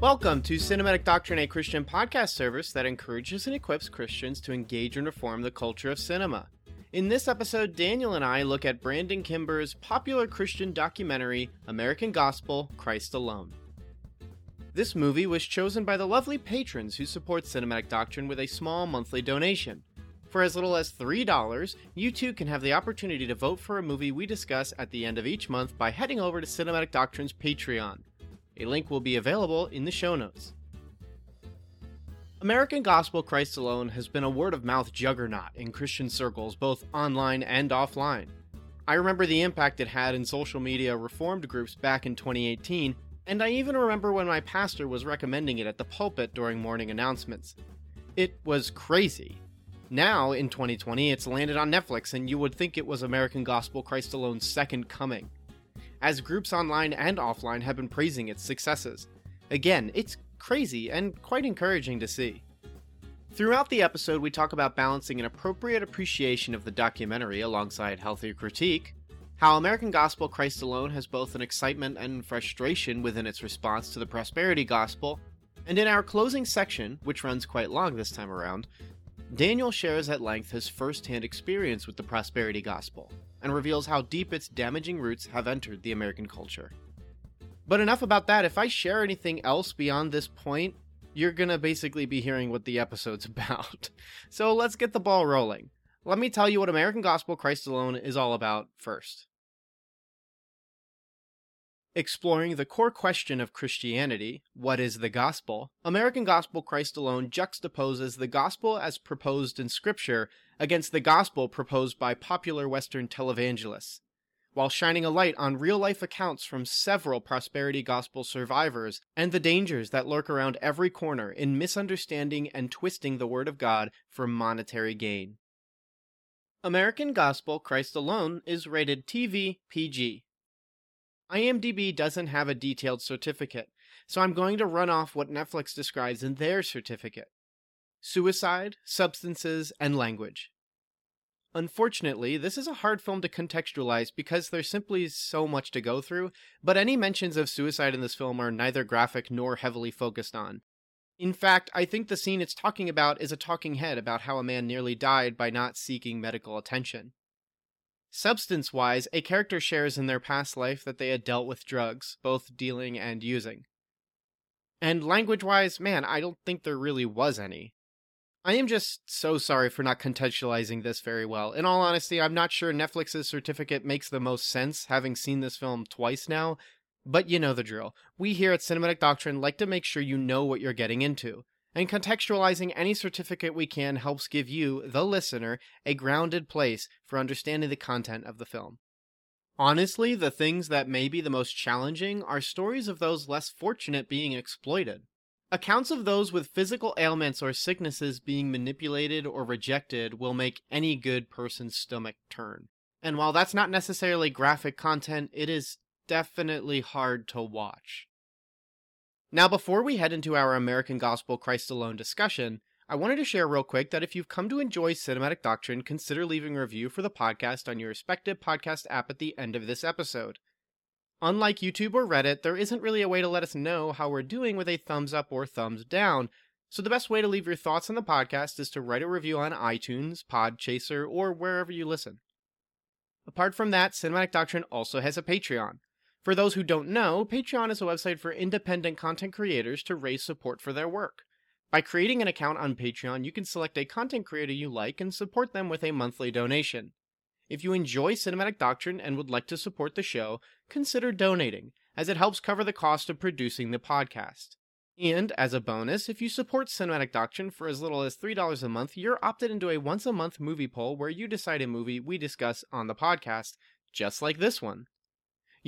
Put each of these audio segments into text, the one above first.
Welcome to Cinematic Doctrine, a Christian podcast service that encourages and equips Christians to engage and reform the culture of cinema. In this episode, Daniel and I look at Brandon Kimber's popular Christian documentary, American Gospel Christ Alone. This movie was chosen by the lovely patrons who support Cinematic Doctrine with a small monthly donation. For as little as $3, you too can have the opportunity to vote for a movie we discuss at the end of each month by heading over to Cinematic Doctrine's Patreon. A link will be available in the show notes. American Gospel Christ Alone has been a word of mouth juggernaut in Christian circles, both online and offline. I remember the impact it had in social media reformed groups back in 2018, and I even remember when my pastor was recommending it at the pulpit during morning announcements. It was crazy. Now, in 2020, it's landed on Netflix, and you would think it was American Gospel Christ Alone's second coming as groups online and offline have been praising its successes. Again, it's crazy and quite encouraging to see. Throughout the episode, we talk about balancing an appropriate appreciation of the documentary alongside healthy critique, how American Gospel Christ Alone has both an excitement and frustration within its response to the prosperity gospel, and in our closing section, which runs quite long this time around, Daniel shares at length his first hand experience with the prosperity gospel and reveals how deep its damaging roots have entered the American culture. But enough about that. If I share anything else beyond this point, you're gonna basically be hearing what the episode's about. So let's get the ball rolling. Let me tell you what American Gospel Christ Alone is all about first. Exploring the core question of Christianity, what is the gospel? American Gospel Christ Alone juxtaposes the gospel as proposed in Scripture against the gospel proposed by popular Western televangelists, while shining a light on real life accounts from several prosperity gospel survivors and the dangers that lurk around every corner in misunderstanding and twisting the Word of God for monetary gain. American Gospel Christ Alone is rated TV PG IMDb doesn't have a detailed certificate, so I'm going to run off what Netflix describes in their certificate suicide, substances, and language. Unfortunately, this is a hard film to contextualize because there's simply so much to go through, but any mentions of suicide in this film are neither graphic nor heavily focused on. In fact, I think the scene it's talking about is a talking head about how a man nearly died by not seeking medical attention. Substance wise, a character shares in their past life that they had dealt with drugs, both dealing and using. And language wise, man, I don't think there really was any. I am just so sorry for not contextualizing this very well. In all honesty, I'm not sure Netflix's certificate makes the most sense, having seen this film twice now, but you know the drill. We here at Cinematic Doctrine like to make sure you know what you're getting into and contextualizing any certificate we can helps give you, the listener, a grounded place for understanding the content of the film. Honestly, the things that may be the most challenging are stories of those less fortunate being exploited. Accounts of those with physical ailments or sicknesses being manipulated or rejected will make any good person's stomach turn. And while that's not necessarily graphic content, it is definitely hard to watch. Now, before we head into our American Gospel Christ Alone discussion, I wanted to share real quick that if you've come to enjoy cinematic doctrine, consider leaving a review for the podcast on your respective podcast app at the end of this episode. Unlike YouTube or Reddit, there isn't really a way to let us know how we're doing with a thumbs up or thumbs down, so the best way to leave your thoughts on the podcast is to write a review on iTunes, Podchaser, or wherever you listen. Apart from that, Cinematic Doctrine also has a Patreon. For those who don't know, Patreon is a website for independent content creators to raise support for their work. By creating an account on Patreon, you can select a content creator you like and support them with a monthly donation. If you enjoy Cinematic Doctrine and would like to support the show, consider donating, as it helps cover the cost of producing the podcast. And as a bonus, if you support Cinematic Doctrine for as little as $3 a month, you're opted into a once a month movie poll where you decide a movie we discuss on the podcast, just like this one.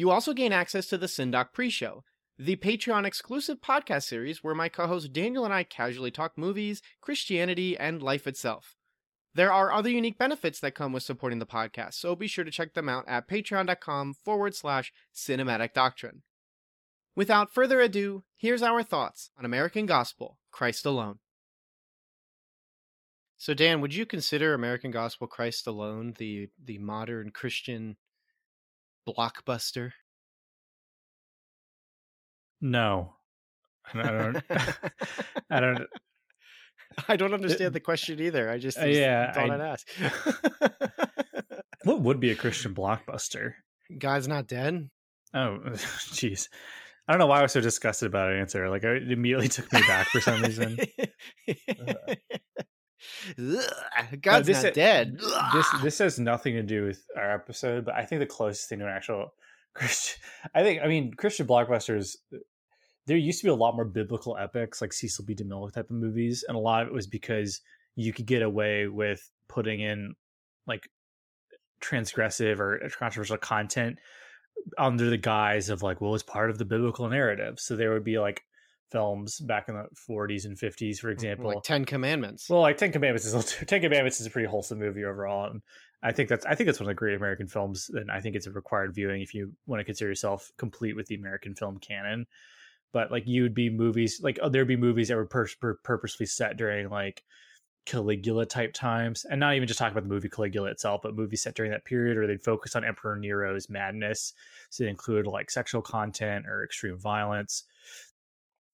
You also gain access to the Syndoc pre show. the Patreon exclusive podcast series where my co host Daniel and I casually talk movies, Christianity, and life itself. There are other unique benefits that come with supporting the podcast, so be sure to check them out at patreon.com forward slash cinematic doctrine. Without further ado, here's our thoughts on American Gospel, Christ Alone. So, Dan, would you consider American Gospel Christ Alone the the modern Christian blockbuster? No, I don't. I don't. I don't understand the question either. I just, Uh, yeah, thought I- I'd ask. What would be a Christian blockbuster? God's not dead. Oh, jeez. I don't know why I was so disgusted about an answer. Like it immediately took me back for some reason. Ugh, God's this- not dead. this this has nothing to do with our episode, but I think the closest thing to an actual Christian, I think, I mean, Christian blockbusters. There used to be a lot more biblical epics, like Cecil B. DeMille type of movies, and a lot of it was because you could get away with putting in like transgressive or controversial content under the guise of like, well, it's part of the biblical narrative. So there would be like films back in the 40s and 50s, for mm, example, like Ten Commandments. well, like Ten Commandments is Ten Commandments is a pretty wholesome movie overall, and I think that's I think that's one of the great American films, and I think it's a required viewing if you want to consider yourself complete with the American film canon. But like you would be movies like oh, there'd be movies that were pur- pur- purposely set during like Caligula type times, and not even just talk about the movie Caligula itself, but movies set during that period, or they'd focus on Emperor Nero's madness, so they include like sexual content or extreme violence,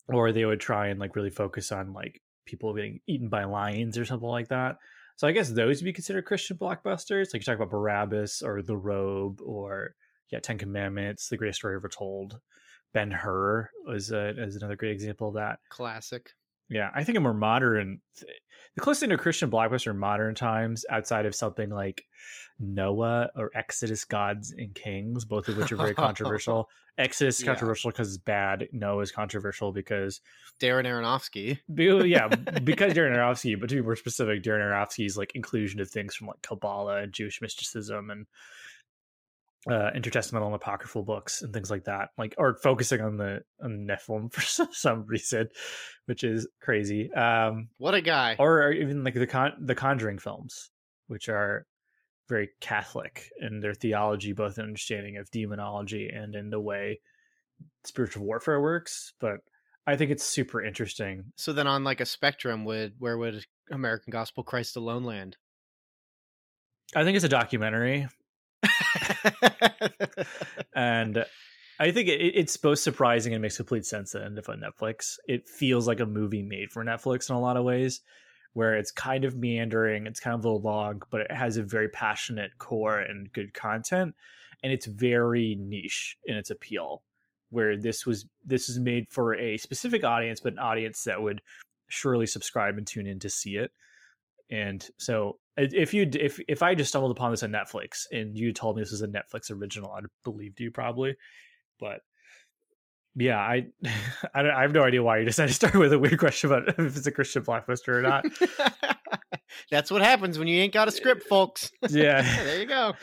or they would try and like really focus on like people getting eaten by lions or something like that. So I guess those would be considered Christian blockbusters. Like you talk about Barabbas or The Robe or yeah, Ten Commandments, The Greatest Story Ever Told. Ben Hur was a, is another great example of that. Classic. Yeah, I think a more modern, the closest thing to Christian blockbuster in modern times, outside of something like Noah or Exodus, Gods and Kings, both of which are very controversial. Exodus is Yeah. controversial because it's bad. Noah is controversial because Darren Aronofsky. be- oh, yeah, because Darren Aronofsky, but to be more specific, Darren Aronofsky's like inclusion of things from like Kabbalah and Jewish mysticism and uh, intertestamental and apocryphal books and things like that, like or focusing on the on Nephilim for some- some reason, which is crazy. Um, What a guy. or even like the con the Conjuring films, which are very Catholic in their theology, both in understanding of demonology and in the way spiritual warfare works. But I think it's super interesting So then on like a spectrum would where would American Gospel Christ Alone land? I think it's a documentary, and I think it, it's both surprising and makes complete sense that ended up on Netflix. It feels like a movie made for Netflix in a lot of ways, where it's kind of meandering, it's kind of a long, but it has a very passionate core and good content, and it's very niche in its appeal. Where this was this is made for a specific audience, but an audience that would surely subscribe and tune in to see it. And so if you if if I just stumbled upon this on Netflix and you told me this was a Netflix original, I'd believed you probably. But yeah, I I, don't, I have no idea why you decided to start with a weird question about if it's a Christian blockbuster or not. That's what happens when you ain't got a script, folks. Yeah. there you go.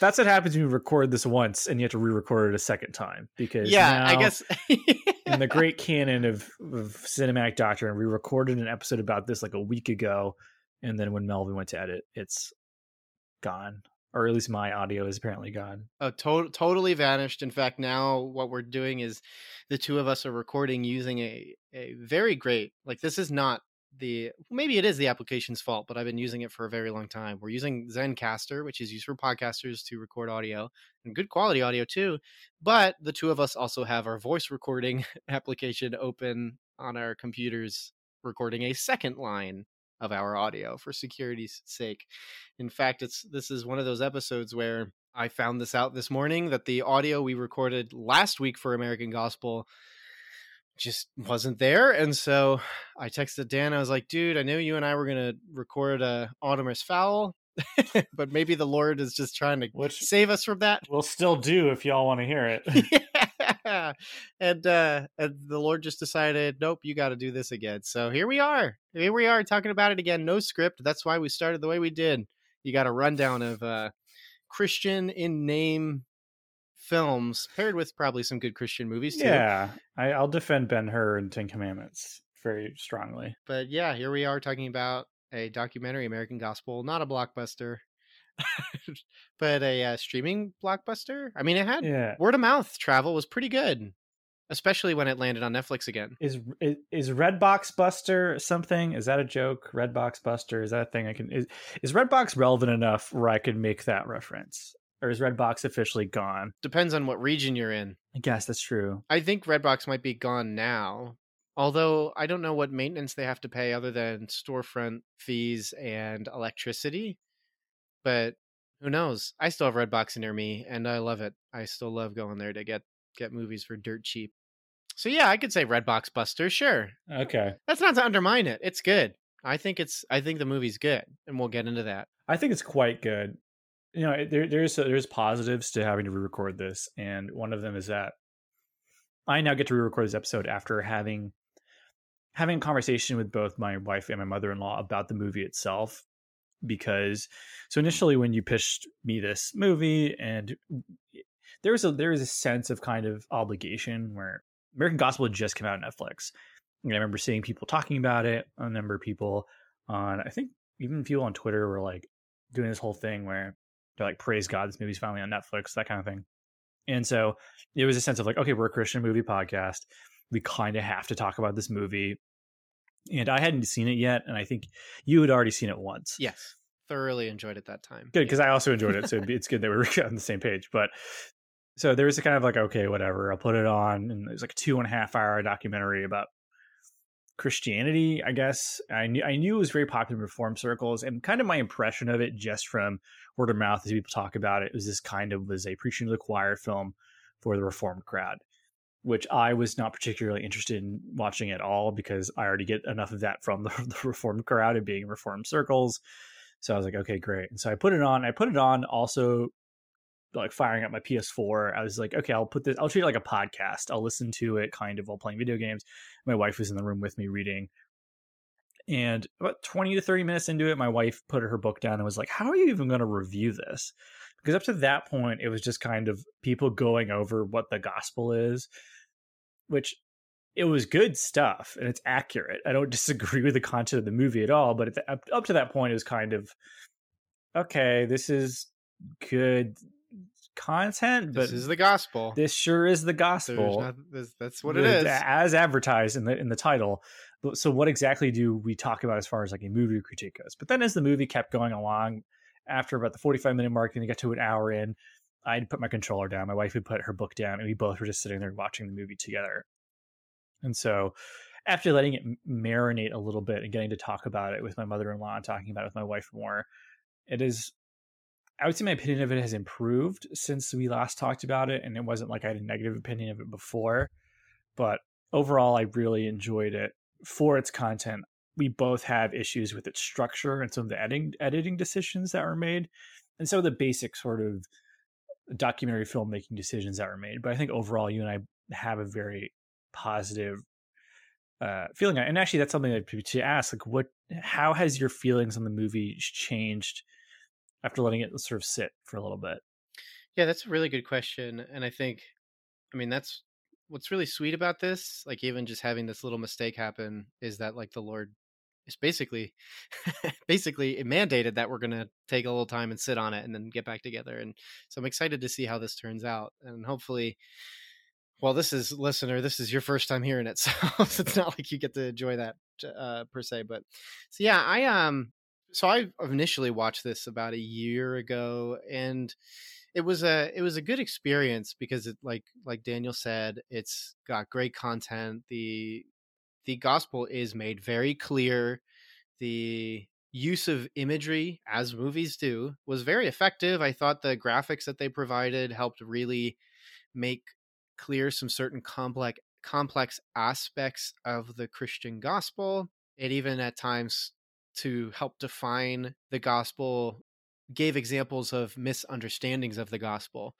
That's what happens when you record this once and you have to re-record it a second time because Yeah, I guess in the great canon of, of cinematic doctrine, we recorded an episode about this like a week ago, and then when Melvin went to edit, it's gone, or at least my audio is apparently gone. oh, to- totally vanished. In fact, now what we're doing is the two of us are recording using a a very great like this is not the maybe it is the application's fault, but I've been using it for a very long time. We're using Zencastr, which is used for podcasters to record audio and good quality audio too. But the two of us also have our voice recording application open on our computers, recording a second line of our audio for security's sake. In fact, it's this is one of those episodes where I found this out this morning that the audio we recorded last week for American Gospel just wasn't there. And so I texted Dan. I was like, dude, I knew you and I were going to record a Artemis Fowl, but maybe the Lord is just trying to Which save us from that. we'll still do if y'all want to hear it. yeah. And uh and the Lord just decided, nope, you got to do this again. So here we are. Here we are talking about it again. No script. That's why we started the way we did. You got a rundown of uh Christian in name films paired with probably some good Christian movies too. Yeah, I, I'll defend Ben Hur and Ten Commandments very strongly. But yeah, here we are talking about a documentary, American Gospel, not a blockbuster, but a uh, streaming blockbuster. I mean, it had Yeah, word of mouth travel was pretty good, especially when it landed on Netflix again. is is, is Redbox Buster something? Is that a joke? Redbox Buster is that a thing? I can is is Redbox relevant enough where I can make that reference, or is Redbox officially gone? Depends on what region you're in. I guess that's true. I think Redbox might be gone now. Although I don't know what maintenance they have to pay other than storefront fees and electricity. But who knows? I still have Redbox near me and I love it. I still love going there to get get movies for dirt cheap. So yeah, I could say Redbox Buster, sure. Okay, That's not to undermine it. It's good. I think it's I think the movie's good and we'll get into that. I think it's quite good. You know, there, there's there's positives to having to re-record this, and one of them is that I now get to re-record this episode after having having a conversation with both my wife and my mother-in-law about the movie itself. Because so initially, when you pitched me this movie, and there was a there was a sense of kind of obligation where American Gospel had just come out on Netflix. And I remember seeing people talking about it. A number of people on, I think even people on Twitter were like doing this whole thing where they're like, praise God, this movie's finally on Netflix, that kind of thing. And so it was a sense of like, okay, we're a Christian movie podcast. We kind of have to talk about this movie. And I hadn't seen it yet. And I think you had already seen it once. Yes. Thoroughly enjoyed it that time. Good, because I also enjoyed it. So it's good that we were on the same page. But so there was a kind of like, okay, whatever, I'll put it on. And it was like a two and a half hour documentary about Christianity, I guess. I knew I knew it was very popular in reform circles, and kind of my impression of it just from word of mouth as people talk about it was this kind of was a preaching to the choir film for the reformed crowd, which I was not particularly interested in watching at all because I already get enough of that from the, the reformed crowd and being in reformed circles. So I was like, okay, great. And so I put it on. I put it on also like firing up my PS4. I was like, okay, I'll put this, I'll treat it like a podcast. I'll listen to it kind of while playing video games. My wife was in the room with me reading. And about 20 to 30 minutes into it, my wife put her book down and was like, How are you even going to review this? Because up to that point, it was just kind of people going over what the gospel is, which it was good stuff and it's accurate. I don't disagree with the content of the movie at all, but at the, up, up to that point, it was kind of okay, this is good content, but this is the gospel. this sure is the gospel. not- this- that's what it is. as advertised in the in the title. So what exactly do we talk about as far as like a movie critique goes? But then as the movie kept going along, after about the 45 minute mark and you get to an hour in, I'd put my controller down. My wife would put her book down, and we both were just sitting there watching the movie together. And so after letting it marinate a little bit and getting to talk about it with my mother-in-law and talking about it with my wife more, it is I would say my opinion of it has improved since we last talked about it, and it wasn't like I had a negative opinion of it before. But overall, I really enjoyed it for its content. We both have issues with its structure and some of the editing editing decisions that were made, and some of the basic sort of documentary filmmaking decisions that were made. But I think overall, you and I have a very positive uh, feeling. And actually, that's something that to- ask: like, what, how has your feelings on the movie changed after letting it sort of sit for a little bit? Yeah, that's a really good question. And I think, I mean, that's what's really sweet about this. Like, even just having this little mistake happen is that, like, the Lord is basically, basically it mandated that we're going to take a little time and sit on it and then get back together. And so I'm excited to see how this turns out. And hopefully, well, this is, listener, this is your first time hearing it. So it's not like you get to enjoy that uh, per se. But so, yeah, I, um, so I initially watched this about a year ago and it was a it was a good experience because it like like Daniel said it's got great content the the gospel is made very clear. The use of imagery as movies do was very effective. I thought the graphics that they provided helped really make clear some certain complex complex aspects of the christian gospel. It even at times to help define the gospel gave examples of misunderstandings of the gospel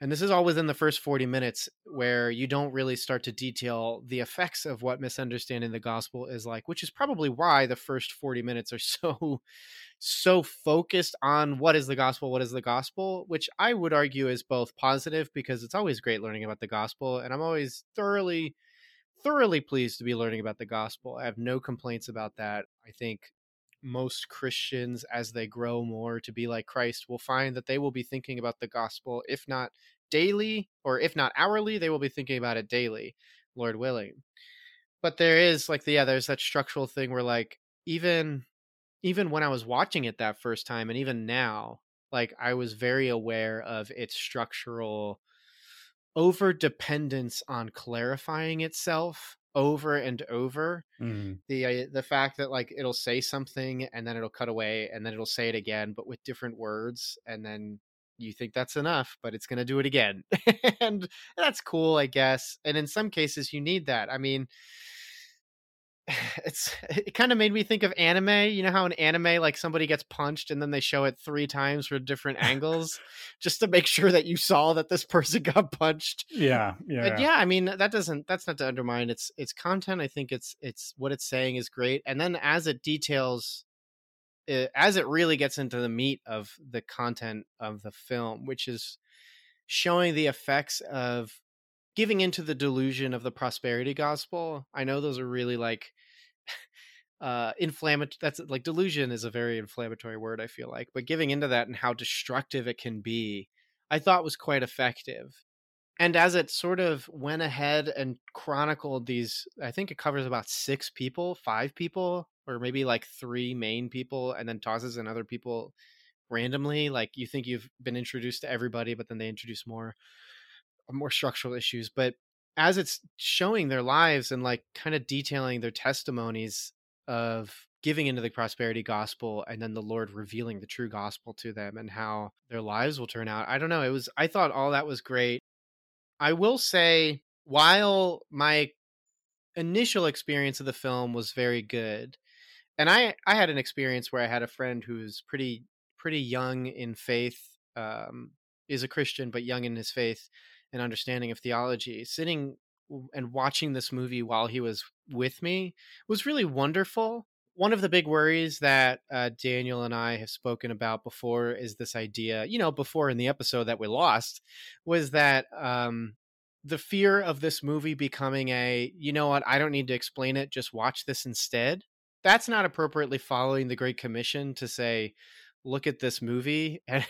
And this is all within the first 40 minutes where you don't really start to detail the effects of what misunderstanding the gospel is like, which is probably why the first 40 minutes are so so focused on what is the gospel, what is the gospel, which I would argue is both positive because it's always great learning about the gospel and I'm always thoroughly thoroughly pleased to be learning about the gospel. I have no complaints about that. I think most Christians, as they grow more to be like Christ, will find that they will be thinking about the gospel, if not daily or if not hourly, they will be thinking about it daily, Lord willing. But there is like, the, yeah, there's that structural thing where like even even when I was watching it that first time, and even now, like I was very aware of its structural over dependence on clarifying itself over and over Mm. the uh, the fact that like it'll say something and then it'll cut away and then it'll say it again but with different words and then you think that's enough but it's going to do it again and that's cool i guess and in some cases you need that i mean it's it kind of made me think of anime you know how in anime like somebody gets punched and then they show it three times for different angles just to make sure that you saw that this person got punched? Yeah, yeah, but yeah. i mean that doesn't that's not to undermine its its content i think it's it's what it's saying is great and then as it details it, as it really gets into the meat of the content of the film which is showing the effects of giving into the delusion of the prosperity gospel i know those are really like uh inflammatory that's like delusion is a very inflammatory word i feel like but giving into that and how destructive it can be i thought was quite effective. And as it sort of went ahead and chronicled these i think it covers about six people five people or maybe like three main people and then tosses in other people randomly like you think you've been introduced to everybody but then they introduce more more structural issues but as it's showing their lives and like kind of detailing their testimonies of giving into the prosperity gospel and then the lord revealing the true gospel to them and how their lives will turn out. I don't know it was i thought all that was great. I will say while my initial experience of the film was very good and i i had an experience where i had a friend who's pretty pretty young in faith um is a christian but young in his faith and understanding of theology sitting and watching this movie while he was with me was really wonderful one of the big worries that uh, Daniel and I have spoken about before is this idea, you know, before in the episode that we lost, was that um, the fear of this movie becoming a, you know what, I don't need to explain it, just watch this instead. That's not appropriately following the Great Commission to say, look at this movie and,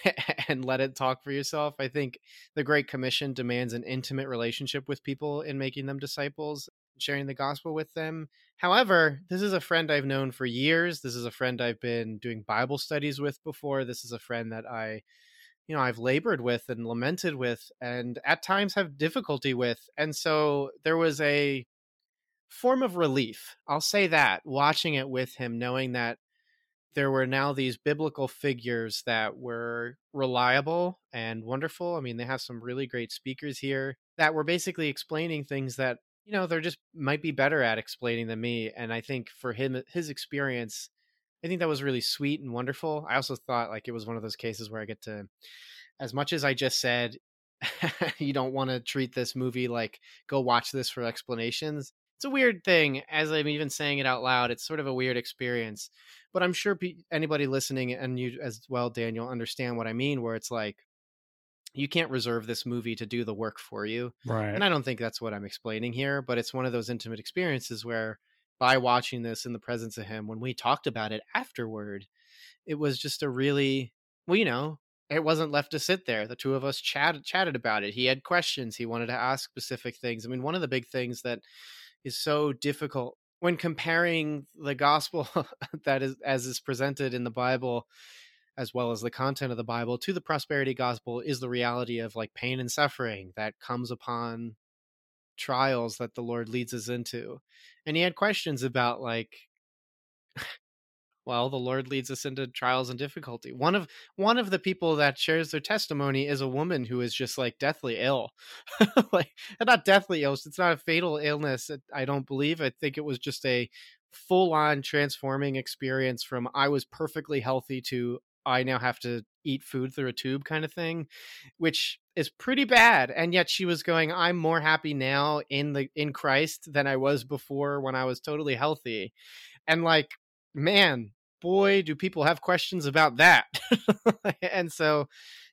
and let it talk for yourself. I think the Great Commission demands an intimate relationship with people in making them disciples, sharing the gospel with them. However, this is a friend I've known for years. This is a friend I've been doing Bible studies with before. This is a friend that I, you know, I've labored with and lamented with and at times have difficulty with. And so there was a form of relief. I'll say that watching it with him, knowing that there were now these biblical figures that were reliable and wonderful. I mean, they have some really great speakers here that were basically explaining things that, you know, they're just might be better at explaining than me. And I think for him, his experience, I think that was really sweet and wonderful. I also thought like it was one of those cases where I get to, as much as I just said, you don't want to treat this movie like go watch this for explanations. It's a weird thing. As I'm even saying it out loud, it's sort of a weird experience but I'm sure pe- anybody listening and you as well, Daniel, understand what I mean. Where it's like you can't reserve this movie to do the work for you, right. and I don't think that's what I'm explaining here. But it's one of those intimate experiences where, by watching this in the presence of him, when we talked about it afterward, it was just a really well, you know, it wasn't left to sit there. The two of us chatted chatted about it. He had questions. He wanted to ask specific things. I mean, one of the big things that is so difficult when comparing the gospel that is as is presented in the bible as well as the content of the bible to the prosperity gospel is the reality of like pain and suffering that comes upon trials that the lord leads us into. And he had questions about like well the lord leads us into trials and difficulty. One of one of the people that shares their testimony is a woman who is just like deathly ill. Like not deathly ill it's not a fatal illness i don't believe i think it was just a full on transforming experience from i was perfectly healthy to i now have to eat food through a tube kind of thing which is pretty bad and yet she was going i'm more happy now in the in christ than i was before when i was totally healthy and like man boy do people have questions about that and so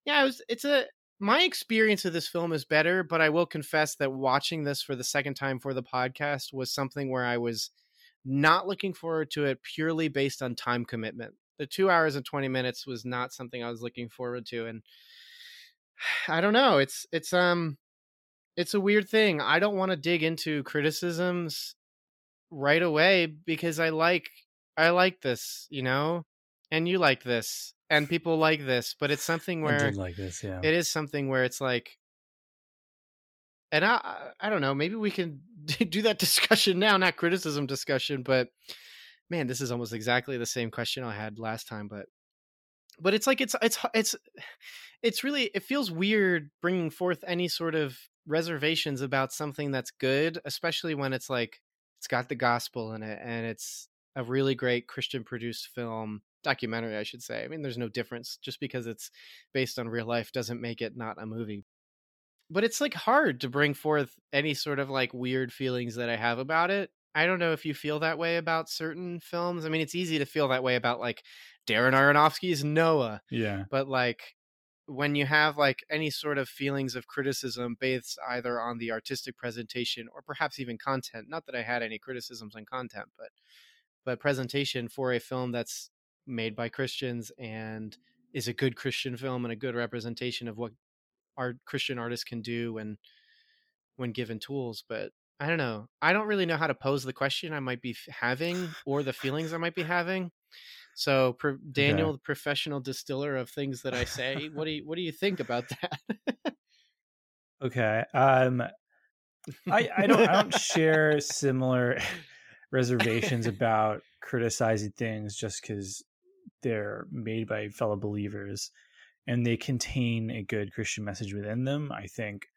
yeah it was it's a my experience of this film is better but i will confess that watching this for the second time for the podcast was something where i was not looking forward to it purely based on time commitment the two hours and 20 minutes was not something i was looking forward to and I don't know. It's it's um it's a weird thing. I don't want to dig into criticisms right away because I like I like this, you know? And you like this and people like this, but it's something where I did like this, yeah. It is something where it's like and I I don't know, maybe we can do that discussion now, not criticism discussion, but man, this is almost exactly the same question I had last time, but but it's like it's it's it's it's really it feels weird bringing forth any sort of reservations about something that's good especially when it's like it's got the gospel in it and it's a really great christian produced film documentary i should say i mean there's no difference just because it's based on real life doesn't make it not a movie but it's like hard to bring forth any sort of like weird feelings that i have about it i don't know if you feel that way about certain films i mean it's easy to feel that way about like Darren Aronofsky's Noah. Yeah. But like when you have like any sort of feelings of criticism based either on the artistic presentation or perhaps even content, not that I had any criticisms on content, but but presentation for a film that's made by Christians and is a good Christian film and a good representation of what our Christian artists can do when when given tools, but I don't know. I don't really know how to pose the question I might be having or the feelings I might be having. So, pro- Daniel, okay. the professional distiller of things that I say, what do you what do you think about that? okay, um, I I don't I don't share similar reservations about criticizing things just because they're made by fellow believers and they contain a good Christian message within them. I think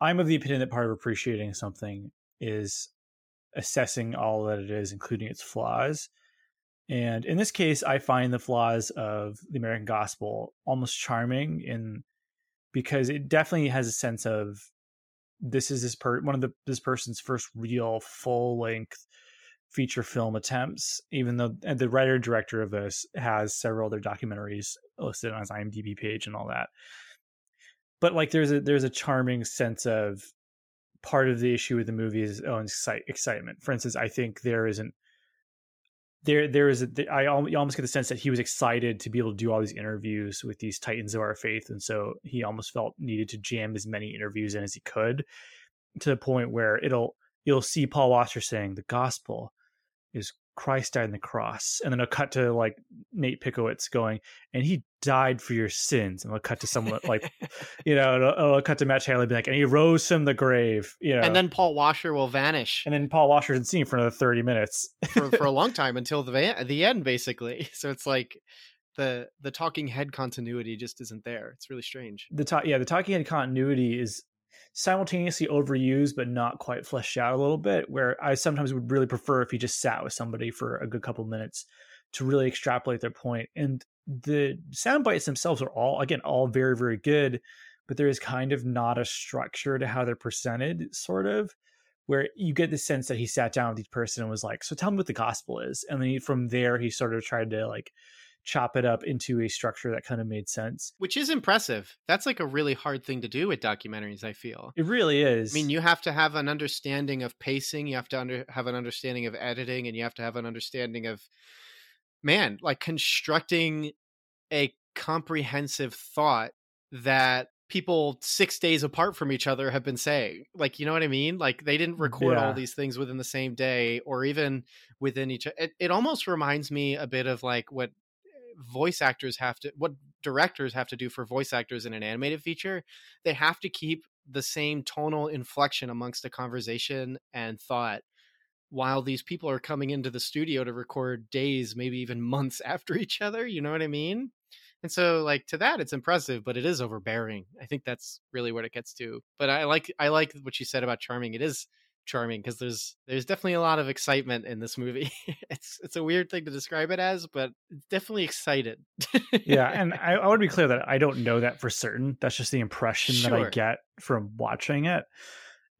I'm of the opinion that part of appreciating something is assessing all that it is, including its flaws. And in this case, I find the flaws of the American gospel almost charming in because it definitely has a sense of this is this per one of the this person's first real full length feature film attempts, even though the writer director of this has several other documentaries listed on his IMDb page and all that. But like there's a there's a charming sense of part of the issue with the movie is oh, excitement. For instance, I think there isn't there there is a, I almost get the sense that he was excited to be able to do all these interviews with these titans of our faith, and so he almost felt needed to jam as many interviews in as he could, to the point where it'll you'll see Paul Washer saying the gospel is Christ died on the cross, and then a cut to like Nate Pickowicz going, and he died for your sins, and we'll cut to someone like, you know, it'll, it'll, cut to Matt Taylor be like, and he rose from the grave, you know, and then Paul Washer will vanish, and then Paul Washer isn't seen for another thirty minutes for for a long time until the the end, basically. So it's like the the talking head continuity just isn't there. It's really strange. The talk, yeah, the talking head continuity is simultaneously overused but not quite fleshed out a little bit where i sometimes would really prefer if you just sat with somebody for a good couple minutes to really extrapolate their point. And the sound bites themselves are all again all very very good but there is kind of not a structure to how they're presented sort of where you get the sense that he sat down with each person and was like so tell me what the gospel is. And then he, from there he sort of tried to like chop it up into a structure that kind of made sense. Which is impressive. That's like a really hard thing to do with documentaries, I feel. It really is. I mean, you have to have an understanding of pacing, you have to under, have an understanding of editing, and you have to have an understanding of, man, like constructing a comprehensive thought that people six days apart from each other have been saying like you know what i mean like they didn't record yeah. all these things within the same day or even within each it, it almost reminds me a bit of like what voice actors have to what directors have to do for voice actors in an animated feature they have to keep the same tonal inflection amongst a conversation and thought while these people are coming into the studio to record days maybe even months after each other you know what i mean? And so like to that it's impressive but it is overbearing. I think that's really what it gets to. But i like i like what you said about charming. It is charming because there's there's definitely a lot of excitement in this movie. it's it's a weird thing to describe it as, but definitely excited. yeah, and I, I want to be clear that I don't know that for certain. That's just the impression sure. that I get from watching it.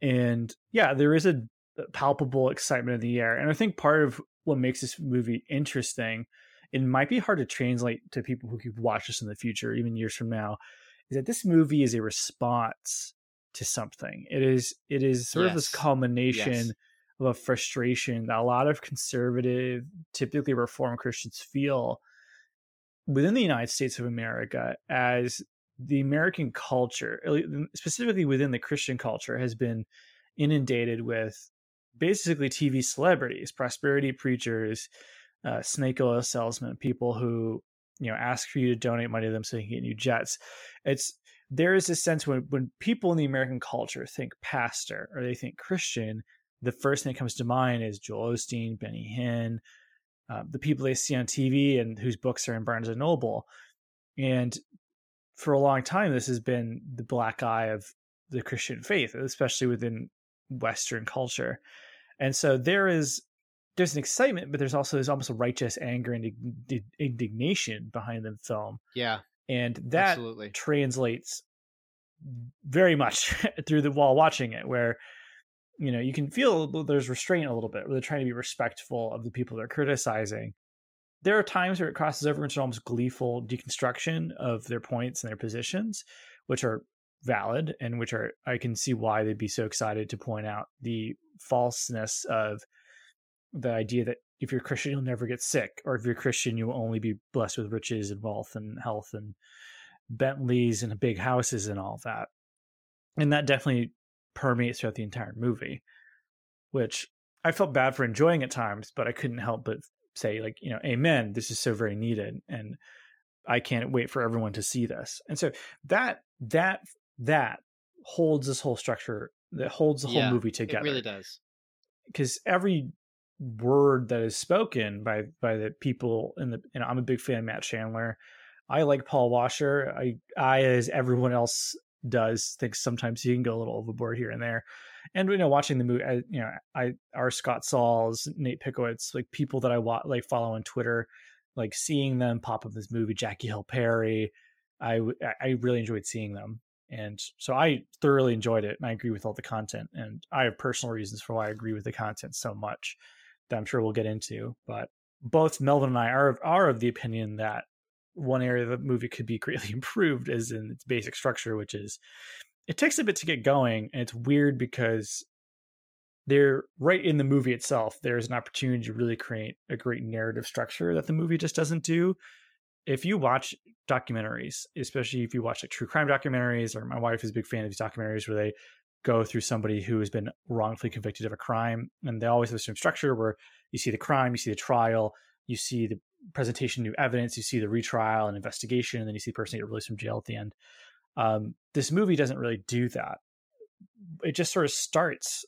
And yeah, there is a palpable excitement in the air, and I think part of what makes this movie interesting, it might be hard to translate to people who could watch this in the future, even years from now, is that this movie is a response to something. It is it is sort yes. of this culmination yes. of a frustration that a lot of conservative, typically reformed Christians feel within the United States of America as the American culture, specifically within the Christian culture, has been inundated with basically TV celebrities, prosperity preachers, uh, snake oil salesmen, people who you know ask for you to donate money to them so they can get new jets. It's there is a sense when when people in the American culture think pastor or they think Christian, the first thing that comes to mind is Joel Osteen, Benny Hinn, uh, the people they see on TV and whose books are in Barnes and Noble. And for a long time, this has been the black eye of the Christian faith, especially within Western culture. And so there is there's an excitement, but there's also there's almost a righteous anger and indignation behind the film. Yeah, and that Absolutely. translates very much through the while watching it where you know you can feel there's restraint a little bit where they're trying to be respectful of the people they're criticizing there are times where it crosses over into almost gleeful deconstruction of their points and their positions which are valid and which are i can see why they'd be so excited to point out the falseness of the idea that if you're Christian, you'll never get sick, or if you're Christian, you will only be blessed with riches and wealth and health and Bentleys and big houses and all that. And that definitely permeates throughout the entire movie, which I felt bad for enjoying at times, but I couldn't help but say, like, you know, amen, this is so very needed. And I can't wait for everyone to see this. And so that, that, that holds this whole structure, that holds the whole movie together. It really does. Because every word that is spoken by by the people in the you know I'm a big fan of Matt Chandler. I like Paul Washer. I I as everyone else does think sometimes he can go a little overboard here and there. And you know, watching the movie, I, you know, I our Scott Sauls, Nate Pickowicz, like people that I wa- like follow on Twitter, like seeing them pop up this movie, Jackie Hill Perry. I I really enjoyed seeing them, and so I thoroughly enjoyed it, and I agree with all the content. And I have personal reasons for why I agree with the content so much that I'm sure we'll get into. But both Melvin and I are are of the opinion that one area of the movie could be greatly improved is in its basic structure, which is it takes a bit to get going, and it's weird because they're right in the movie itself. There's an opportunity to really create a great narrative structure that the movie just doesn't do. If you watch documentaries, especially if you watch like true crime documentaries, or my wife is a big fan of these documentaries where they go through somebody who has been wrongfully convicted of a crime. And they always have the same structure where you see the crime, you see the trial, you see the presentation of new evidence, you see the retrial and investigation, and then you see the person get released from jail at the end. Um, this movie doesn't really do that. It just sort of starts.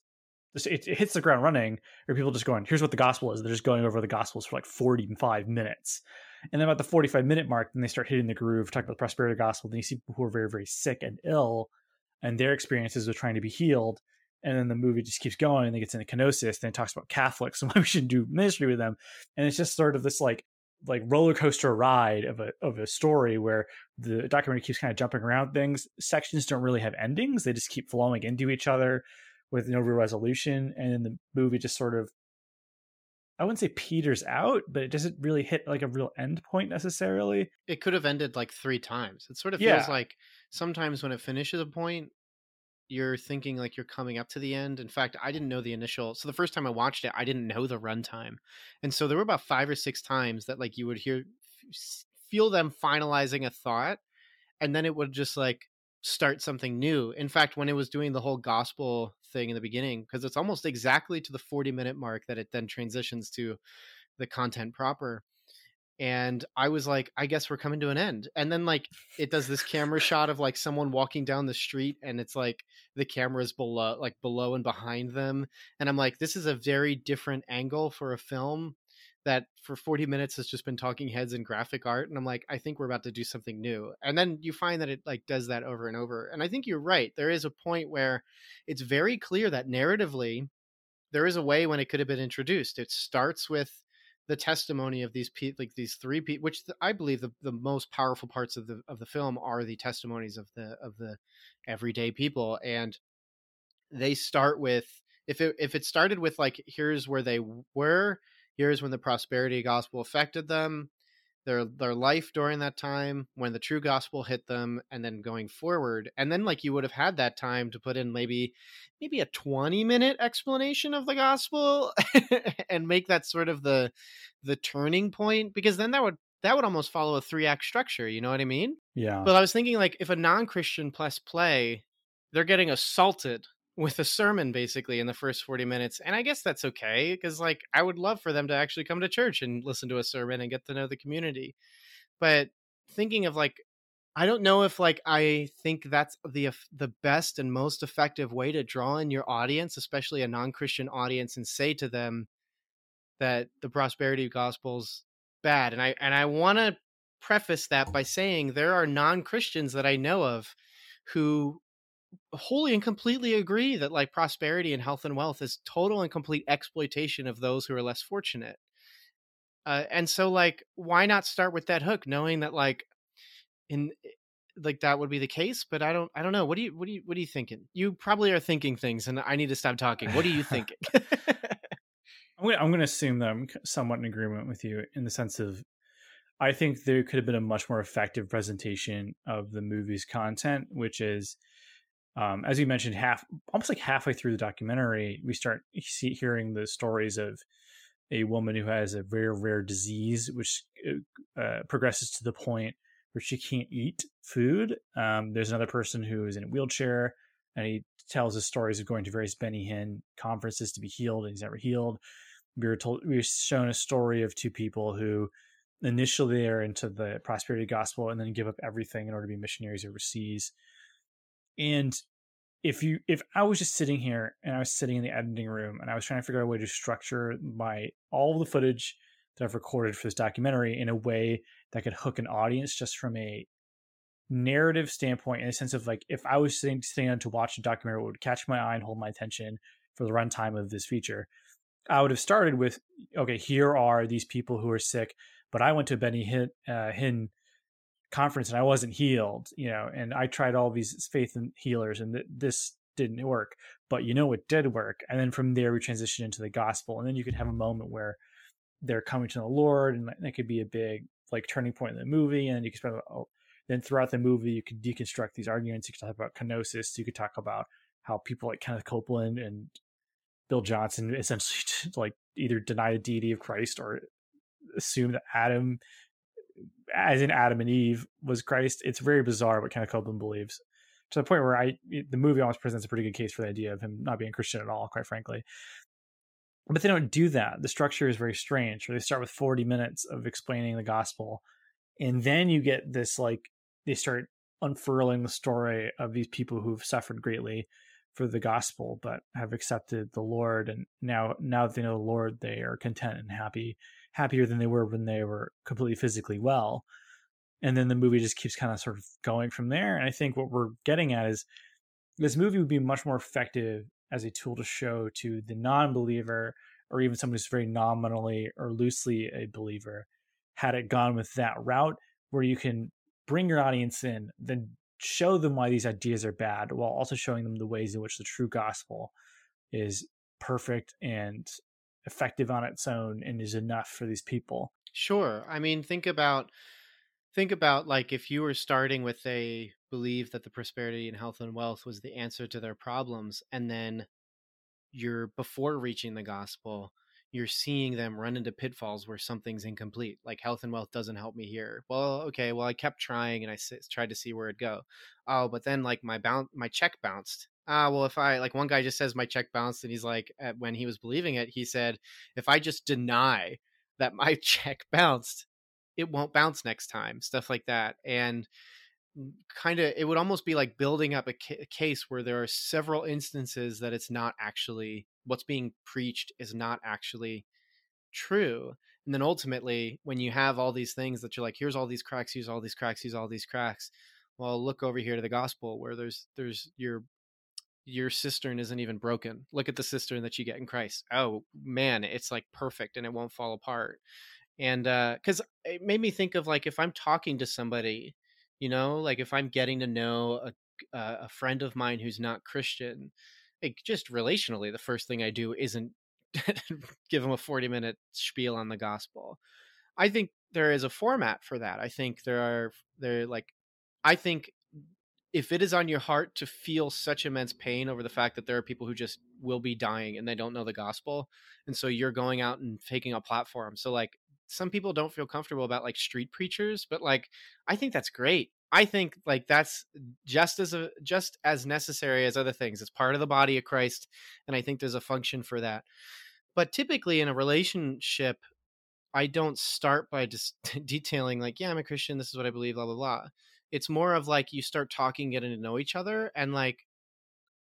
It, it hits the ground running, or people just going, "Here's what the gospel is." They're just going over the gospels for like 45 minutes, and then about the 45 minute mark, then they start hitting the groove, talking about the prosperity gospel. Then you see people who are very, very sick and ill, and their experiences with trying to be healed. And then the movie just keeps going and it gets into kenosis and it talks about Catholics and why we shouldn't do ministry with them. And it's just sort of this like like roller coaster ride of a of a story where the documentary keeps kind of jumping around things. Sections don't really have endings; they just keep flowing into each other with no real resolution. And then the movie just sort of I wouldn't say peters out, but it doesn't really hit like a real end point necessarily. It could have ended like three times. It sort of feels like sometimes when it finishes a point, you're thinking like you're coming up to the end. In fact, I didn't know the initial. So the first time I watched it, I didn't know the runtime, and so there were about five or six times that like you would hear feel them finalizing a thought, and then it would just like start something new. In fact, when it was doing the whole gospel thing in the beginning, because it's almost exactly to the 40 minute mark that it then transitions to the content proper. And I was like, I guess we're coming to an end. And then like it does this camera shot of like someone walking down the street and it's like the camera's below like below and behind them. And I'm like, this is a very different angle for a film that for 40 minutes has just been talking heads and graphic art and i'm like i think we're about to do something new and then you find that it like does that over and over and i think you're right there is a point where it's very clear that narratively there is a way when it could have been introduced. It starts with the testimony of these people, like these three people, which I believe the, the most powerful parts of the of the film are the testimonies of the of the everyday people, and they start with if it if it started with like here's where they were, here's when the prosperity gospel affected them, their their life during that time when the true gospel hit them and then going forward and then like you would have had that time to put in maybe maybe a 20 minute explanation of the gospel and make that sort of the the turning point because then that would that would almost follow a three act structure you know what i mean? Yeah. But i was thinking like if a non-christian plus play they're getting assaulted with a sermon basically in the first 40 minutes and i guess that's okay because like i would love for them to actually come to church and listen to a sermon and get to know the community but thinking of like i don't know if like i think that's the the best and most effective way to draw in your audience especially a non-christian audience and say to them that the prosperity gospel's bad and i and i want to preface that by saying there are non-christians that i know of who wholly and completely agree that like prosperity and health and wealth is total and complete exploitation of those who are less fortunate. Uh, and so like why not start with that hook knowing that like in eh, like that would be the case but i don't i don't know. What do you what do you what are you thinking? You probably are thinking things and i need to stop talking. What are you thinking? I'm I'm gonna assume that i'm somewhat in agreement with you in the sense of i think there could have been a much more effective presentation of the movie's content which is um, as you mentioned, half almost like halfway through the documentary, we start see, hearing the stories of a woman who has a very rare disease, which uh, uh, progresses to the point where she can't eat food. Um, there's another person who is in a wheelchair, and he tells his stories of going to various Benny Hinn conferences to be healed, and he's never healed. We were told we were shown a story of two people who initially are into the prosperity gospel and then give up everything in order to be missionaries overseas and if you if I was just sitting here and I was sitting in the editing room and I was trying to figure out a way to structure my all the footage that I've recorded for this documentary in a way that could hook an audience just from a narrative standpoint in a sense of like if I was sitting sitting down to watch a documentary would catch my eye and hold my attention for the runtime of this feature. I would have started with okay, here are these people who are sick, but I went to Benny Hinn, uh, Hinn conference and I wasn't healed, you know, and I tried all these faith and healers and th- this didn't work, but you know it did work. And then from there we transition into the gospel, and then you could have a moment where they're coming to the Lord, and that could be a big like turning point in the movie. And you could spend oh, then throughout the movie you could deconstruct these arguments. You could talk about kenosis. You could talk about how people like Kenneth Copeland and Bill Johnson essentially like either deny the deity of Christ or assume that Adam as in Adam and Eve was Christ. It's very bizarre what Kenneth Copeland believes to the point where I the movie almost presents a pretty good case for the idea of him not being Christian at all, quite frankly. But they don't do that. The structure is very strange. Where they start with 40 minutes of explaining the gospel, and then you get this like they start unfurling the story of these people who've suffered greatly for the gospel but have accepted the Lord and now now that they know the Lord they are content and happy happier than they were when they were completely physically well. And then the movie just keeps kind of sort of going from there. And I think what we're getting at is this movie would be much more effective as a tool to show to the non believer or even someone who's very nominally or loosely a believer had it gone with that route where you can bring your audience in, then show them why these ideas are bad while also showing them the ways in which the true gospel is perfect and effective on its own and is enough for these people. Sure. I mean, think about think about like if you were starting with a believe that the prosperity and health and wealth was the answer to their problems and then you're before reaching the gospel you're seeing them run into pitfalls where something's incomplete like health and wealth doesn't help me here well okay well i kept trying and i s- tried to see where it'd go oh but then like my bounce my check bounced ah, well, if I like one guy just says my check bounced, and he's like, when he was believing it, he said, if I just deny that my check bounced, it won't bounce next time, stuff like that. And kind of, it would almost be like building up a, ca- a case where there are several instances that it's not actually what's being preached is not actually true. And then ultimately, when you have all these things that you're like, here's all these cracks, here's all these cracks, here's all these cracks. Well, look over here to the gospel where there's there's you're your cistern isn't even broken. Look at the cistern that you get in Christ. Oh man, it's like perfect and it won't fall apart. And uh cuz it made me think of like if I'm talking to somebody, you know, like if I'm getting to know a a friend of mine who's not Christian, like just relationally, the first thing I do isn't give them a 40 minute spiel on the gospel. I think there is a format for that. I think there are there like I think if it is on your heart to feel such immense pain over the fact that there are people who just will be dying and they don't know the gospel and so you're going out and taking a platform. So like some people don't feel comfortable about like street preachers but like i think that's great. I think like that's just as a just as necessary as other things. It's part of the body of christ and i think there's a function for that. But typically in a relationship i don't start by just detailing like yeah i'm a christian this is what i believe blah blah blah it's more of like you start talking getting to know each other and like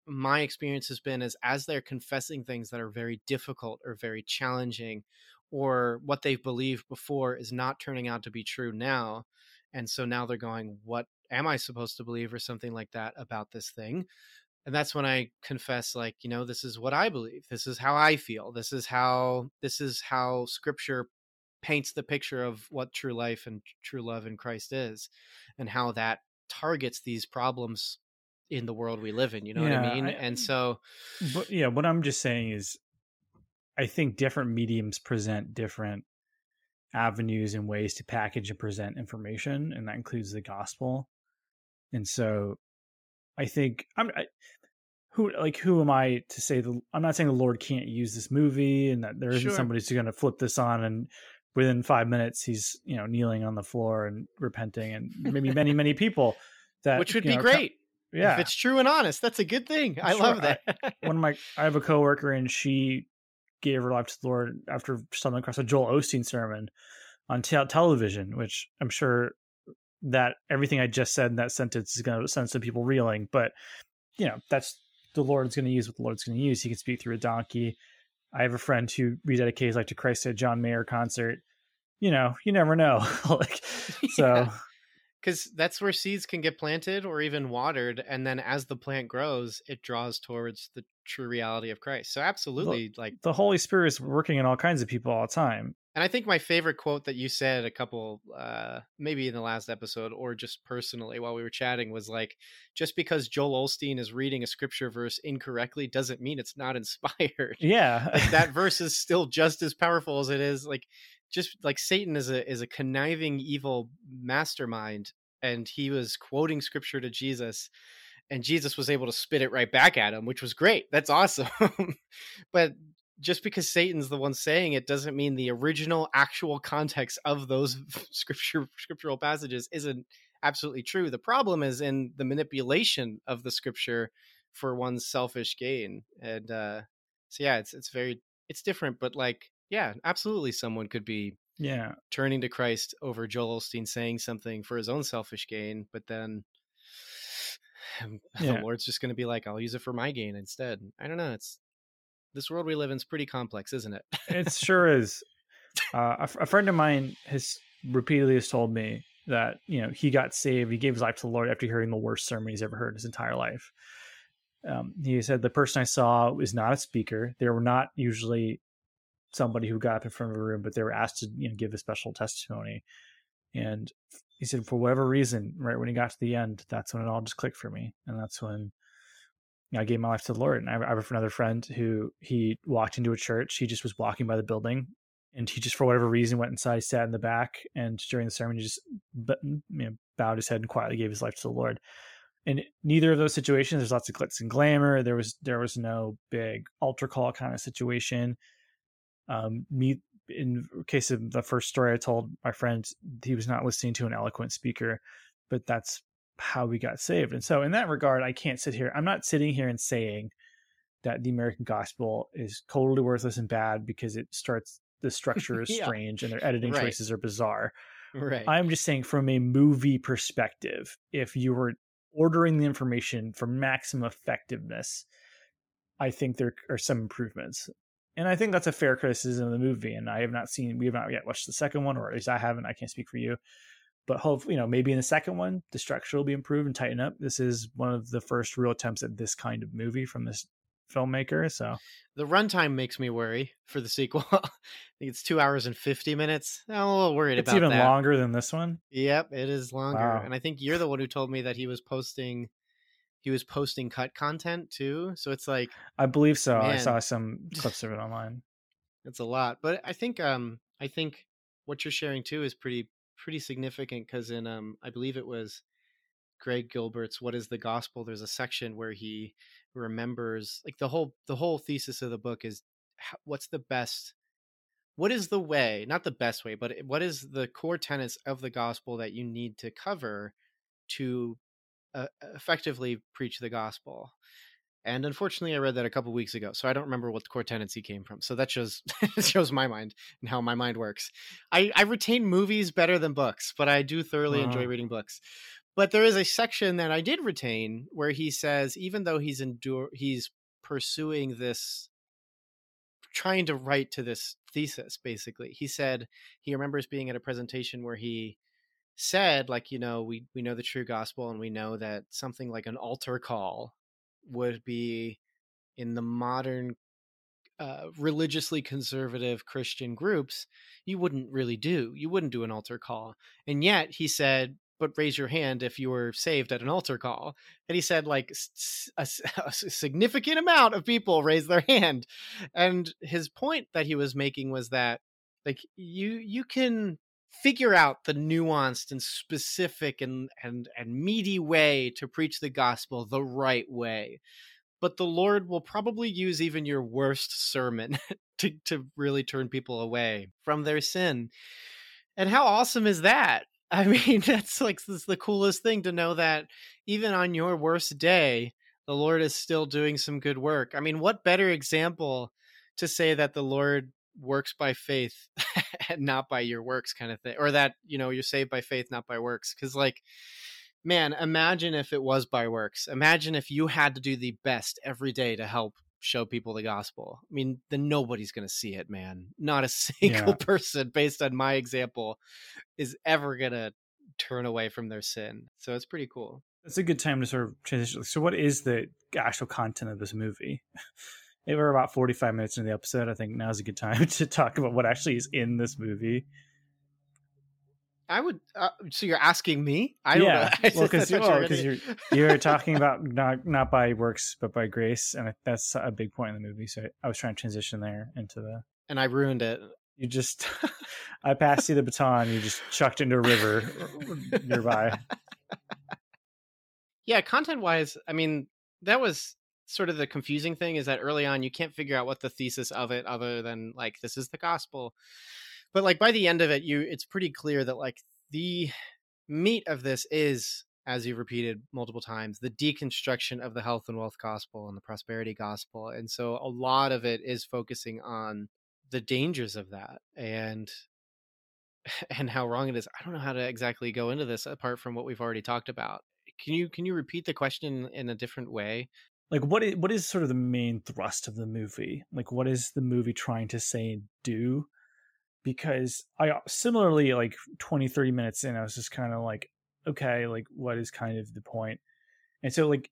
my experience has been is as they're confessing things that are very difficult or very challenging or what they've believed before is not turning out to be true now and so now they're going what am i supposed to believe? or something like that about this thing and that's when i confess like you know this is what i believe. This is how i feel. This is how this is how scripture paints the picture of what true life and true love in Christ is and how that targets these problems in the world we live in you know yeah, what i mean I, and mm, so but yeah what i'm just saying is i think different mediums present different avenues and ways to package and present information and that includes the gospel and so i think i'm I, who like who am I to say the I'm not saying the Lord can't use this movie and that there isn't sure. somebody who's going to flip this on and within five minutes he's you know kneeling on the floor and repenting and maybe many many people that which would be know, great yeah. if it's true and honest. That's a good thing. I sure. love that. I, one of my i have a coworker and she gave her life to the lord after stumbling across a joel osteen sermon on te- television which i'm sure that everything i just said in that sentence is going to send some people reeling but you know that's the lord's going to use what the lord's going to use. He can speak through a donkey I have a friend who rededicated his life to Christ at John Mayer concert. You know, you never know. like so because that's where seeds can get planted or even watered and then as the plant grows it draws towards the true reality of christ so absolutely the, like the holy spirit is working in all kinds of people all the time and I think my favorite quote that you said a couple, uh, maybe in the last episode or just personally while we were chatting was like, just because Joel Osteen is reading a scripture verse incorrectly doesn't mean it's not inspired. Yeah. like that verse is still just as powerful as it is. Like, just like Satan is a, is a conniving evil mastermind. And he was quoting scripture to Jesus and Jesus was able to spit it right back at him, which was great. That's awesome. but just because Satan's the one saying it doesn't mean the original actual context of those scripture scriptural passages isn't absolutely true. The problem is in the manipulation of the scripture for one's selfish gain. And uh so yeah, it's it's very it's different, but like yeah, absolutely someone could be yeah turning to Christ over Joel Osteen saying something for his own selfish gain, but then yeah. the Lord's just going to be like, I'll use it for my gain instead. I don't know. It's this world we live in is pretty complex, isn't it? it sure is. Uh, a, a, friend of mine has repeatedly has told me that you know he got saved, he gave his life to the Lord after hearing the worst sermon he's ever heard in his entire life. Um, he said the person I saw was not a speaker. They were not usually somebody who got up in front of a room, but they were asked to you know give a special testimony. And he said for whatever reason, right when he got to the end, that's when it all just clicked for me, and that's when you know, I gave my life to the Lord. And I have another friend who he walked into a church. He just was walking by the building, and he just for whatever reason went inside, sat in the back, and during the sermon, he just you know, bowed his head and quietly gave his life to the Lord. In neither of those situations, there's lots of glitz and glamour. There was there was no big altar call kind of situation. Um, me in case of the first story I told my friend, he was not listening to an eloquent speaker, but that's how we got saved. And so, in that regard, I can't sit here. I'm not sitting here and saying that the American gospel is totally worthless and bad because it starts the structure is yeah. strange and their editing right. choices are bizarre. Right. I'm just saying from a movie perspective, if you were ordering the information for maximum effectiveness, I think there are some improvements. And I think that's a fair criticism of the movie. And I have not seen, we have not yet watched the second one, or at least I haven't. I can't speak for you but hope you know maybe in the second one the structure will be improved and tighten up. This is one of the first real attempts at this kind of movie from this filmmaker. So the runtime makes me worry for the sequel. I think it's two hours and fifty minutes. I'm a little worried it's about It's even that. longer than this one. Yep, it is longer. Wow. And I think you're the one who told me that he was posting he was posting cut content too. So it's like I believe so. I saw some clips of it online. it's a lot. But I think um I think what you're sharing too is pretty pretty significant because in um I believe it was Greg Gilbert's What is the Gospel? There's a section where he remembers like the whole the whole thesis of the book is what's the best what is the way not the best way but what is the core tenets of the gospel that you need to cover to uh, effectively preach the gospel and unfortunately i read that a couple weeks ago so i don't remember what the core he came from so that shows shows my mind and how my mind works. I i retain movies better than books but i do thoroughly enjoy reading books. But there is a section that i did retain where he says even though he's endure he's pursuing this trying to write to this thesis basically he said he remembers being at a presentation where he said like you know we we know the true gospel and we know that something like an altar call would be in the modern uh, religiously conservative christian groups you wouldn't really do you wouldn't do an altar call. And yet he said but raise your hand if you were saved at an altar call. And he said like a significant amount of people raised their hand. And his point that he was making was that like you you can figure out the nuanced and specific and and and meaty way to preach the gospel the right way. But the lord will probably use even your worst sermon to to really turn people away from their sin. And how awesome is that? I mean that's like this is the coolest thing to know that even on your worst day the lord is still doing some good work. I mean what better example to say that the lord works by faith not by your works kind of thing or that you know you're saved by faith not by works because like man imagine if it was by works imagine if you had to do the best every day to help show people the gospel i mean then nobody's going to see it man not a single Yeah. person based on my example is ever going to turn away from their sin so it's pretty cool It's a good time to sort of transition. So, what is the actual content of this movie? We're about forty-five minutes into the episode. I think now's a good time to talk about what actually is in this movie. i would uh, so you're asking me i don't yeah, know well, because you were you're, you're talking about not not by works but by grace, and that's a big point in the movie. So I was trying to transition there into the. and i ruined it You just, I passed you the baton. You just chucked into a river nearby. yeah content wise i mean that was sort of the confusing thing is that early on you can't figure out what the thesis of it other than like this is the gospel. But like by the end of it you it's pretty clear that like the meat of this is as you've repeated multiple times the deconstruction of the health and wealth gospel and the prosperity gospel. And so a lot of it is focusing on the dangers of that and and how wrong it is. I don't know how to exactly go into this apart from what we've already talked about. Can you can you repeat the question in a different way like what is what is sort of the main thrust of the movie? Like what is the movie trying to say and do? Because i uh, similarly like 20 30 minutes in i was just kind of like okay like what is kind of the point? and so like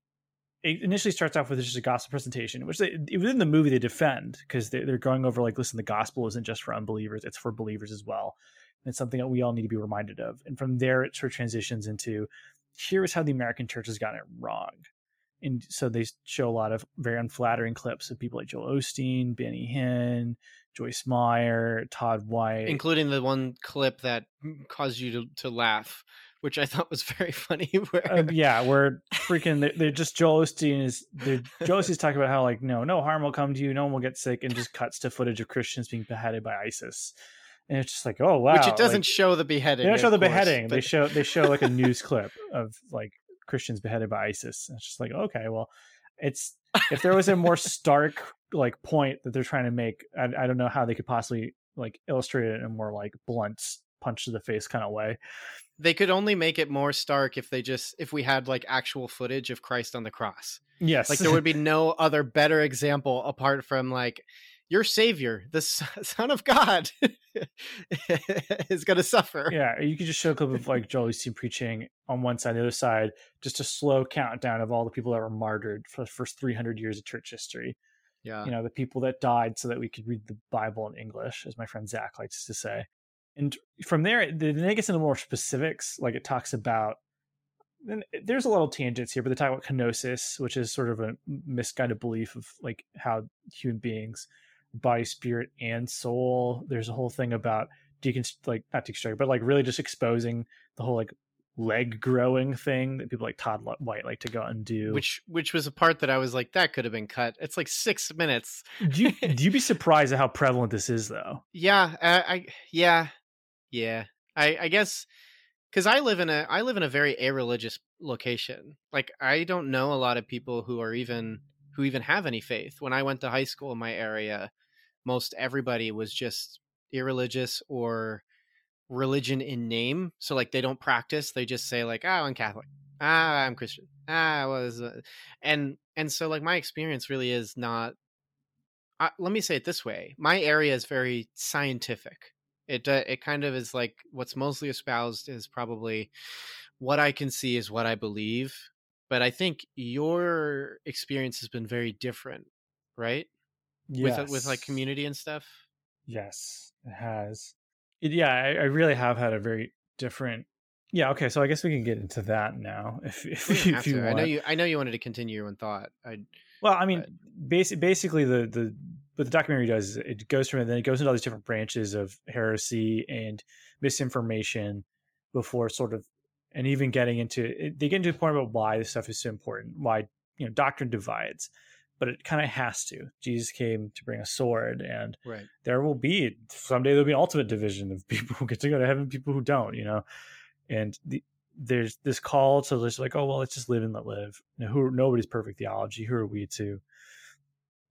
it initially starts off with just a gospel presentation which they within the movie they defend because they're, they're going over like listen the gospel isn't just for unbelievers it's for believers as well. And it's something that we all need to be reminded of. And from there it sort of transitions into here's how the american church has gotten it wrong and so they show a lot of very unflattering clips of people like Joel Osteen, Benny Hinn, Joyce Meyer, Todd White. including the one clip that caused you to, to laugh which i thought was very funny where um, yeah, where freaking they're, they're just Joel Osteen is they're, Joel Osteen's talking about how like no no harm will come to you, no one will get sick, and just cuts to footage of Christians being beheaded by ISIS, and it's just like oh wow, which it doesn't like, show the beheading they don't show the course, beheading. They show they show like a news clip of like Christians beheaded by ISIS. And it's just like okay, well, it's if there was a more stark like point that they're trying to make, I, I don't know how they could possibly like illustrate it in a more like blunt punch to the face kind of way. they could only make it more stark if they just if we had like actual footage of christ on the cross Yes, like there would be no other better example apart from like your savior, the son of God, is going to suffer. Yeah, you could just show a clip of like Joel Osteen preaching on one side, the other side, just a slow countdown of all the people that were martyred for the first 300 years of church history. Yeah. You know, the people that died so that we could read the Bible in English, as my friend Zach likes to say. And from there, then it gets into more specifics. Like it talks about, then eh, there's a little tangents here, but they talk about kenosis, which is sort of a misguided belief of like how human beings, body, spirit, and soul. There's a whole thing about deconst like not deconstruct, but like really just exposing the whole like leg growing thing that people like Todd White like to go and do. Which which was a part that I was like, that could have been cut. It's like six minutes. do you do you be surprised at how prevalent this is though? Yeah, I, I yeah, yeah. I I guess because I live in a I live in a very a religious location. Like I don't know a lot of people who are even who even have any faith. When I went to high school in my area, most everybody was just irreligious or religion in name. So like they don't practice. They just say like, "Oh, I'm Catholic. Ah, I'm Christian. Ah, was," and and so like my experience really is not. Uh, let me say it this way: my area is very scientific. It uh, it kind of is like what's mostly espoused is probably what I can see is what I believe. But I think your experience has been very different, right? Yes. With with like community and stuff. Yes, it has. It, yeah, I, I, really have had a very different. Yeah, okay, so I guess we can get into that now. If if, oh, if you, want. I know you, I know you wanted to continue your own thought. I. Well, I mean, basic, basically, the the what the documentary does is it goes from it, then it goes into all these different branches of heresy and misinformation before sort of and even getting into they get into a point about why this stuff is so important, why you know doctrine divides but it kind of has to. Jesus came to bring a sword, and right. there will be someday there'll be an ultimate division of people who get to go to heaven, people who don't, you know. And the, there's this call to just like, oh well, let's just live and let live. Know, who nobody's perfect theology. Who are we to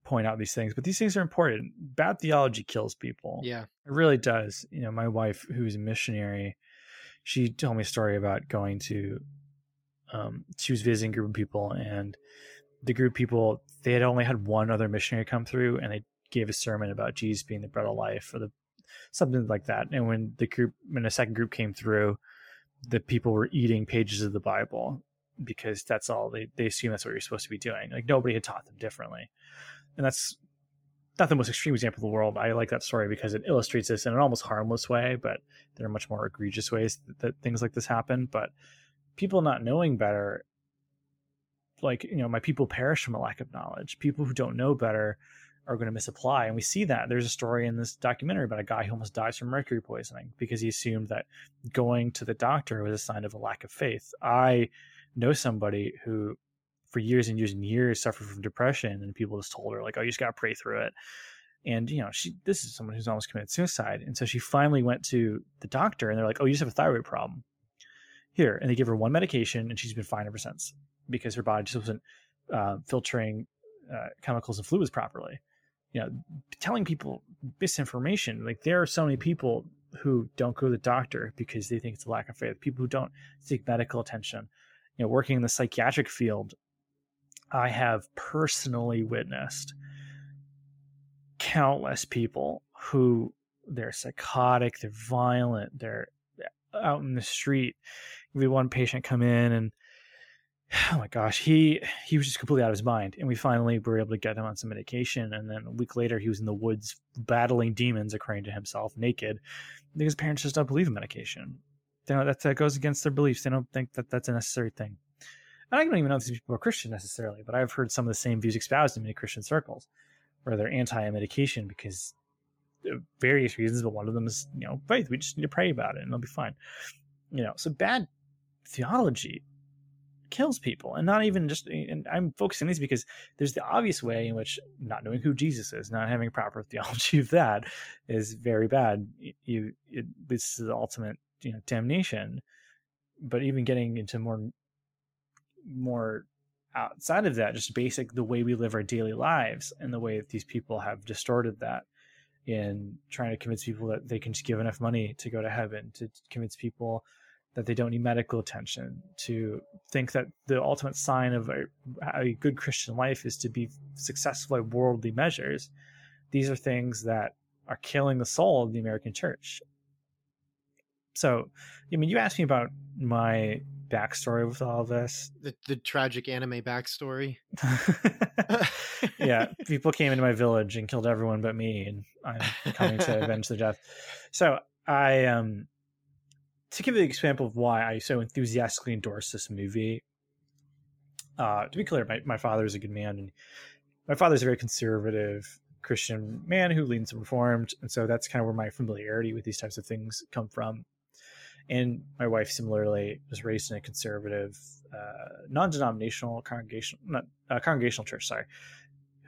point out these things? But these things are important. Bad theology kills people. Yeah, it really does. You know, my wife, who's a missionary, she told me a story about going to. Um, she was visiting a group of people and the group of people they had only had one other missionary come through and they gave a sermon about Jesus being the bread of life or the something like that. And when the group when a second group came through, the people were eating pages of the Bible because that's all they they assume that's what you're supposed to be doing. Like nobody had taught them differently. And that's not the most extreme example in the world. I like that story because it illustrates this in an almost harmless way, but there are much more egregious ways that, that things like this happen. But people not knowing better like you know my people perish from a lack of knowledge. People who don't know better are going to misapply and we see that. There's a story in this documentary about a guy who almost dies from mercury poisoning because he assumed that going to the doctor was a sign of a lack of faith. I know somebody who for years and years and years suffered from depression and people just told her like oh you just got to pray through it. And you know she this is someone who's almost committed suicide and so she finally went to the doctor and they're like oh you just have a thyroid problem here and they give her one medication and she's been fine ever since because her body just wasn't uh, filtering uh, chemicals and fluids properly. You know, telling people misinformation. Like there are so many people who don't go to the doctor because they think it's a lack of faith. People who don't seek medical attention. You know, working in the psychiatric field, I have personally witnessed countless people who they're psychotic, they're violent, they're out in the street. We one patient come in and oh my gosh, he he was just completely out of his mind. And we finally were able to get him on some medication. And then a week later, he was in the woods battling demons, according to himself, naked, because his parents just don't believe in medication. They know that that goes against their beliefs. They don't think that that's a necessary thing. And I don't even know if these people are Christian necessarily, but I've heard some of the same views espoused in many Christian circles, where they're anti-medication because uh, various reasons, but one of them is you know faith. We just need to pray about it, and it'll be fine. You know, so bad theology kills people and not even just and i'm focusing on these because there's the obvious way in which not knowing who jesus is not having proper theology of that is very bad. You it, this is the ultimate you know damnation. But even getting into more more outside of that just basic the way we live our daily lives and the way that these people have distorted that in trying to convince people that they can just give enough money to go to heaven to convince people that they don't need medical attention, to think that the ultimate sign of a, a good Christian life is to be successful at worldly measures. these are things that are killing the soul of the American church. So, I mean, you asked me about my backstory with all this. The the tragic anime backstory. yeah, people came into my village and killed everyone but me, and I'm coming to avenge the death. So I um to give you the example of why I so enthusiastically endorse this movie. Uh, to be clear, my, my father is a good man, and my father's a very conservative Christian man who leans reformed, and so that's kind of where my familiarity with these types of things come from and my wife similarly was raised in a conservative, uh, non-denominational congregational, not, uh, congregational church. Sorry,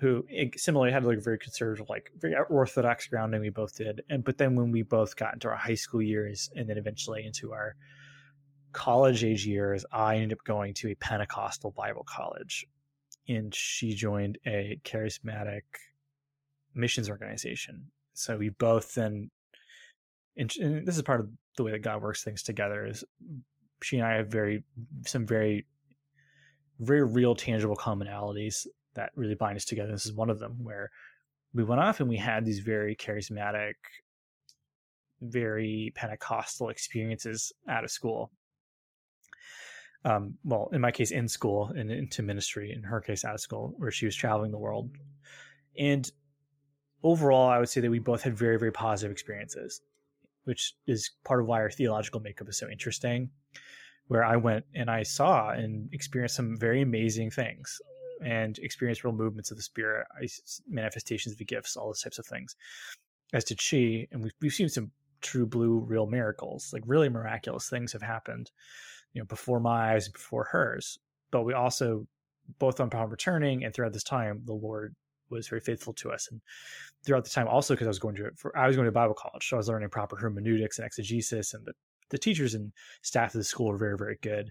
who eh, similarly had like a very conservative, like very orthodox grounding. We both did, and but then when we both got into our high school years, and then eventually into our college age years, I ended up going to a Pentecostal Bible college, and she joined a charismatic missions organization. So we both then and, and this is part of the way that God works things together is she and I have very some very very real tangible commonalities that really bind us together. This is one of them where we went off and we had these very charismatic, very Pentecostal experiences out of school. Um, well, in my case, in school and into ministry. In her case, out of school, where she was traveling the world. And overall, I would say that we both had very, very positive experiences which is part of why our theological makeup is so interesting. Where I went and I saw and experienced some very amazing things and experience real movements of the spirit, manifestations of the gifts, all those types of things. As did she, and we've, we've seen some true blue real miracles, like really miraculous things have happened, you know, before my eyes and before hers. But we also, both upon returning and throughout this time, the Lord was very faithful to us. And throughout the time, also because I was going to for, I was going to Bible college, so I was learning proper hermeneutics and exegesis, and the the teachers and staff of the school were very very good.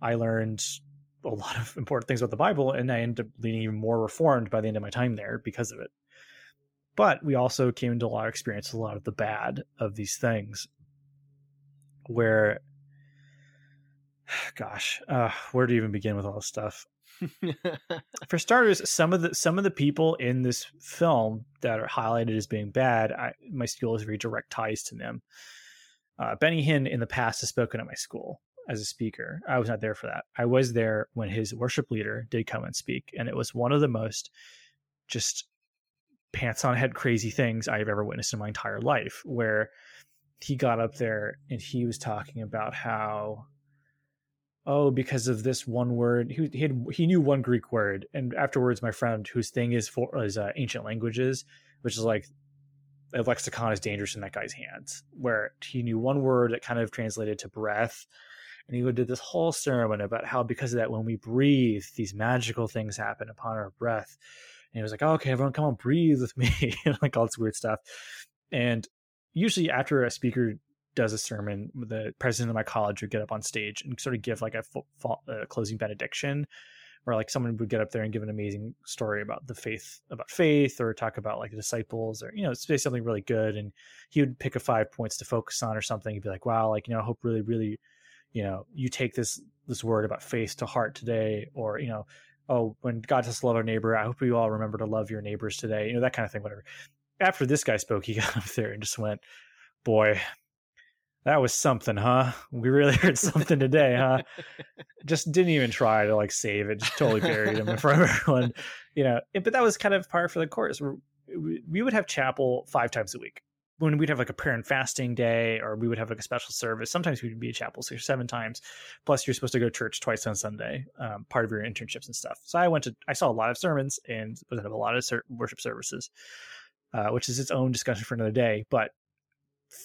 I learned a lot of important things about the Bible, and I ended up being even more reformed by the end of my time there because of it. But we also came into a lot of experience, a lot of the bad of these things, where, gosh, uh, where do you even begin with all this stuff? For starters, some of the some of the people in this film that are highlighted as being bad, I, my school has very direct ties to them. Uh, Benny Hinn in the past has spoken at my school as a speaker. I was not there for that. I was there when his worship leader did come and speak, and it was one of the most just pants on head crazy things I've ever witnessed in my entire life. Where he got up there and he was talking about how oh, because of this one word. He, he had he knew one Greek word, and afterwards, my friend, whose thing is for is uh, ancient languages, which is like a lexicon is dangerous in that guy's hands, where he knew one word that kind of translated to breath. And he would do this whole sermon about how because of that, when we breathe, these magical things happen upon our breath. And he was like, oh, "Okay, everyone, come on, breathe with me," like all this weird stuff. And usually, after a speaker does a sermon, the president of my college would get up on stage and sort of give like a, a closing benediction, or like someone would get up there and give an amazing story about the faith, about faith, or talk about like the disciples, or you know, say something really good. And he would pick a five points to focus on or something. He'd be like, "Wow, like you know, I hope really, really, you know, you take this this word about faith to heart today," or you know, "Oh, when God says love our neighbor, I hope you all remember to love your neighbors today," you know, that kind of thing. Whatever. After this guy spoke, he got up there and just went, "Boy, that was something, huh? We really heard something today, huh? just didn't even try to like save it, just totally buried him in front of everyone, you know. But that was kind of par for the course. We would have chapel five times a week when we'd have like a prayer and fasting day, or we would have like a special service. Sometimes we'd be at chapel six or seven times. Plus, you're supposed to go to church twice on Sunday, um, part of your internships and stuff. So I went to, I saw a lot of sermons and was at a lot of worship services, uh, which is its own discussion for another day. But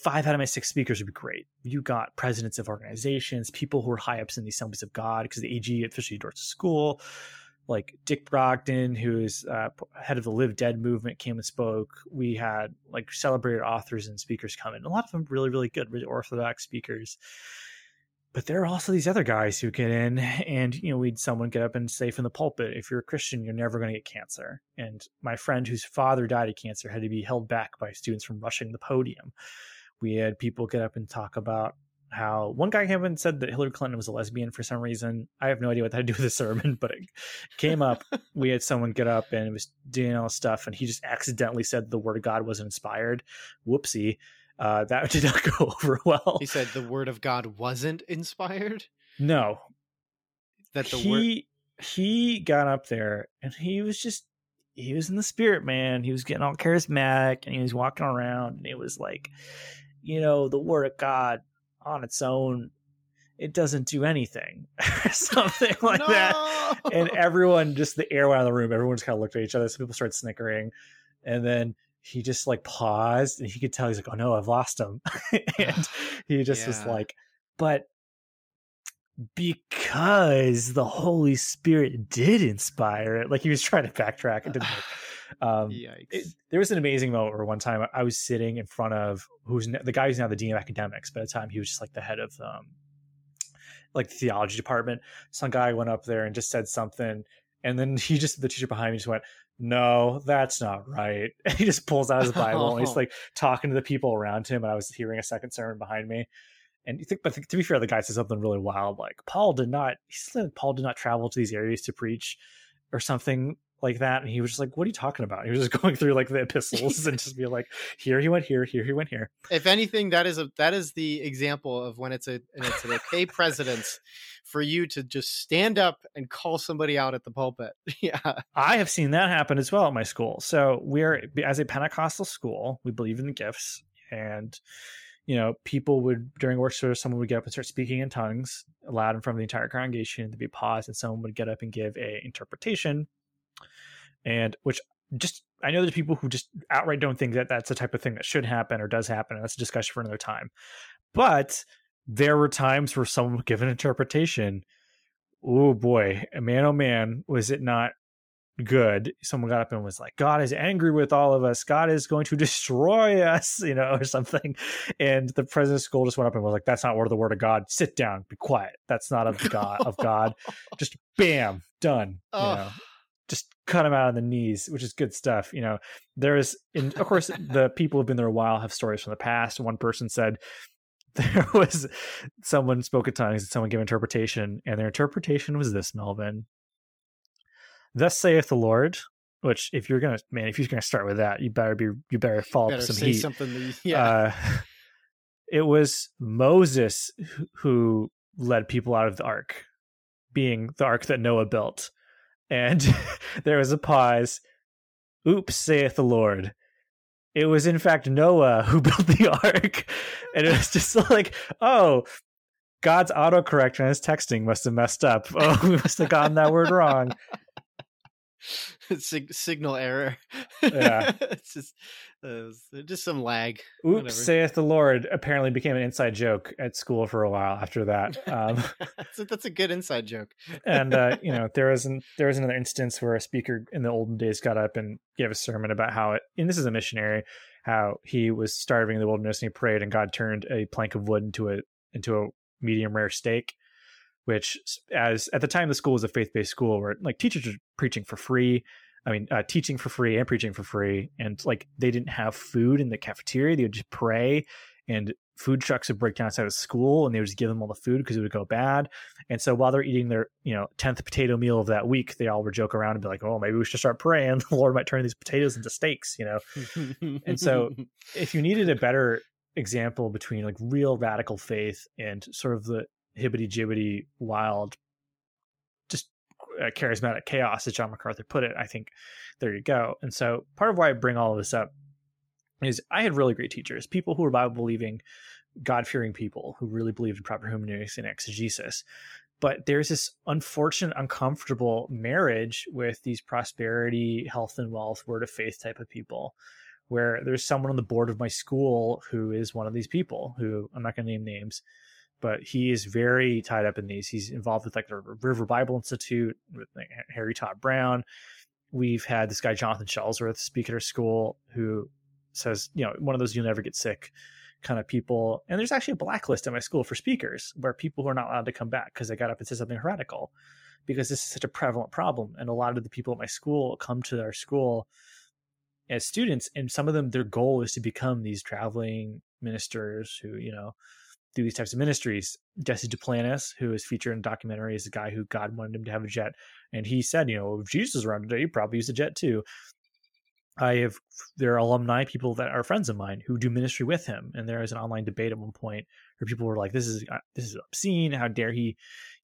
five out of my six speakers would be great. You got presidents of organizations, people who are high ups in the assemblies of God, because the AG officially endorsed the school, like Dick Brogden, who is uh, head of the Live Dead movement, came and spoke. We had like celebrated authors and speakers come in. A lot of them really, really good, really orthodox speakers. But there are also these other guys who get in, and you know, we'd someone get up and say from the pulpit, "If you're a Christian, you're never going to get cancer." And my friend, whose father died of cancer, had to be held back by students from rushing the podium we had people get up and talk about how one guy came and said that Hillary Clinton was a lesbian for some reason. I have no idea what that had to do with the sermon, but it came up. we had someone get up and was doing all this stuff, and he just accidentally said the word of God wasn't inspired. Whoopsie. Uh, that did not go over well. He said the word of God wasn't inspired. No, That the he word. he got up there and he was just he was in the spirit man he was getting all charismatic and he was walking around and it was like you know the word of god on its own it doesn't do anything or something like that. And everyone just the air went out of the room everyone just kind of looked at each other so people started snickering. And then he just like paused and he could tell he's like oh no i've lost him. And he just was like but because the holy spirit did inspire it like he was trying to backtrack it didn't work um it, there was an amazing moment where one time I was sitting in front of who's the guy who's now the dean of academics. By the time he was just like the head of um, like the theology department. Some guy went up there and just said something, and then he just the teacher behind me just went, "No, that's not right." And he just pulls out his Bible and he's like talking to the people around him. And I was hearing a second sermon behind me. And you think, but to be fair, the guy said something really wild, like Paul did not. He said Paul did not travel to these areas to preach, or something like that. And he was just like, "What are you talking about?" He was just going through like the epistles and just be like, "Here he went here, here he went here." if anything, that is a that is the example of when it's a and it's an okay precedence for you to just stand up and call somebody out at the pulpit. yeah. I have seen that happen as well at my school. So we're as a Pentecostal school, we believe in the gifts, and you know, people would during worship service, someone would get up and start speaking in tongues loud in front of the entire congregation. There'd be a pause, and someone would get up and give a interpretation, and which just I know there's people who just outright don't think that that's the type of thing that should happen or does happen, and that's a discussion for another time. But there were times where someone would give an interpretation. Oh boy, man, oh man, was it not good? Someone got up and was like, "God is angry with all of us. God is going to destroy us," you know, or something. And the president of school just went up and was like, "That's not word of the word of God. Sit down, be quiet. That's not of God. Of God. Just bam, done. You know, just cut him out on the knees, which is good stuff. You know, there is, and of course, the people who've been there a while have stories from the past. One person said there was someone spoke at tongues and someone gave interpretation, and their interpretation was this, Melvin. Thus saith the Lord. Which, if you're gonna, man, if you're gonna start with that, you better be, you better follow Better up some heat. something. That yeah. Uh, it was Moses who led people out of the ark, being the ark that Noah built. And there was a pause. Oops, saith the Lord. It was in fact Noah who built the ark. And it was just like, oh, God's autocorrect on his texting must have messed up. Oh, we must have gotten that word wrong. Sig- signal error. Yeah. it's just uh, just some lag. Oops, Whatever. saith the Lord apparently became an inside joke at school for a while after that. Um, that's, a, that's a good inside joke. and uh, you know there was an, there was another instance where a speaker in the olden days got up and gave a sermon about how it and this is a missionary how he was starving in the wilderness and he prayed and God turned a plank of wood into a into a medium rare steak which as at the time the school was a faith-based school where like teachers were preaching for free I mean, uh, teaching for free and preaching for free, and like they didn't have food in the cafeteria. They would just pray, and food trucks would break down outside of school, and they would just give them all the food because it would go bad. And so while they're eating their, you know, tenth potato meal of that week, they all would joke around and be like, "Oh, maybe we should start praying. The Lord might turn these potatoes into steaks." You know, And so- if you needed a better example between like real radical faith and sort of the hibbity jibbity wild, uh, charismatic chaos, as John MacArthur put it, I think there you go. And so part of why I bring all of this up is I had really great teachers, people who were Bible believing, God fearing people who really believed in proper hermeneutics and exegesis. But there's this unfortunate, uncomfortable marriage with these prosperity, health, and wealth, word of faith type of people where there's someone on the board of my school who is one of these people who I'm not going to name names, but he is very tied up in these. He's involved with like the River Bible Institute with like, Harry Todd Brown. We've had this guy Jonathan Shuttlesworth speak at our school who says, you know, one of those you'll never get sick kind of people. And there's actually a blacklist at my school for speakers where people who are not allowed to come back because they got up and said something heretical because this is such a prevalent problem. And a lot of the people at my school come to our school as students and some of them their goal is to become these traveling ministers who you know do these types of ministries. Jesse Duplantis, who is featured in the documentary, is a guy who God wanted him to have a jet, and he said, you know, if Jesus was around today, he'd probably use a jet too. I have there are alumni people that are friends of mine who do ministry with him, and there was an online debate at one point where people were like, "This is uh, this is obscene! How dare he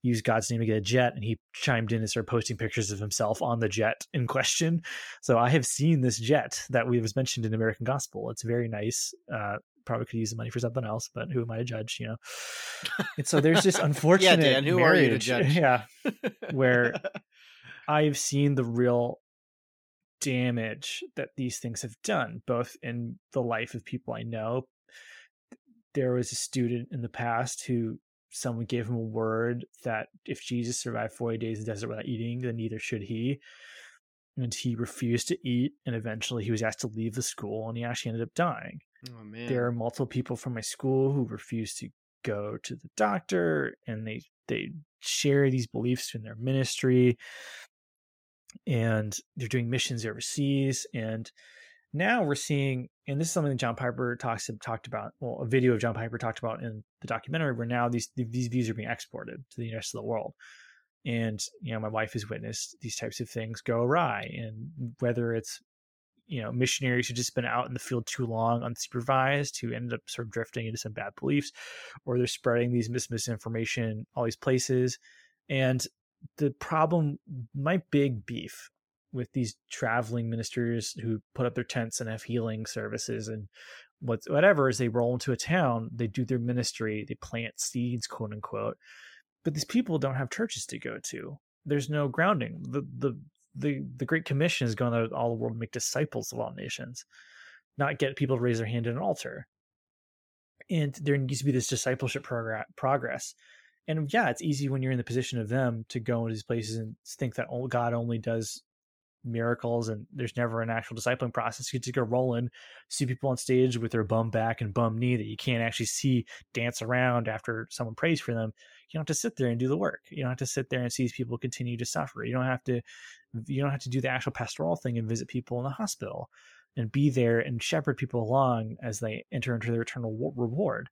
use God's name to get a jet?" And he chimed in and started posting pictures of himself on the jet in question. So I have seen this jet that was mentioned in American Gospel. It's very nice. Uh, probably could use the money for something else, but who am I to judge? You know. And so there's this unfortunate yeah, Dan, who marriage, are you to judge? Yeah, where I've seen the real damage that these things have done, both in the life of people I know. There was a student in the past who someone gave him a word that if Jesus survived 40 days in the desert without eating, then neither should he. And he refused to eat, and eventually he was asked to leave the school, and he actually ended up dying. Oh man. There are multiple people from my school who refuse to go to the doctor, and they they share these beliefs in their ministry and they're doing missions overseas. And now we're seeing, and this is something that John Piper talks talked about. Well, a video of John Piper talked about in the documentary, where now these these views are being exported to the rest of the world. And you know, my wife has witnessed these types of things go awry, and whether it's you know missionaries who just been out in the field too long unsupervised who ended up sort of drifting into some bad beliefs or they're spreading these mis- misinformation all these places and the problem, my big beef with these traveling ministers who put up their tents and have healing services and what whatever is they roll into a town, they do their ministry, they plant seeds, quote unquote. But these people don't have churches to go to. There's no grounding. The the the the Great Commission is going to all the world make disciples of all nations, not get people to raise their hand at an altar. And there needs to be this discipleship progress. progress and yeah, it's easy when you're in the position of them to go into these places and think that God only does miracles and there's never an actual discipling process. You just go rolling, see people on stage with their bum back and bum knee that you can't actually see dance around after someone prays for them. You don't have to sit there and do the work. You don't have to sit there and see people continue to suffer. You don't have to you don't have to do the actual pastoral thing and visit people in the hospital and be there and shepherd people along as they enter into their eternal reward.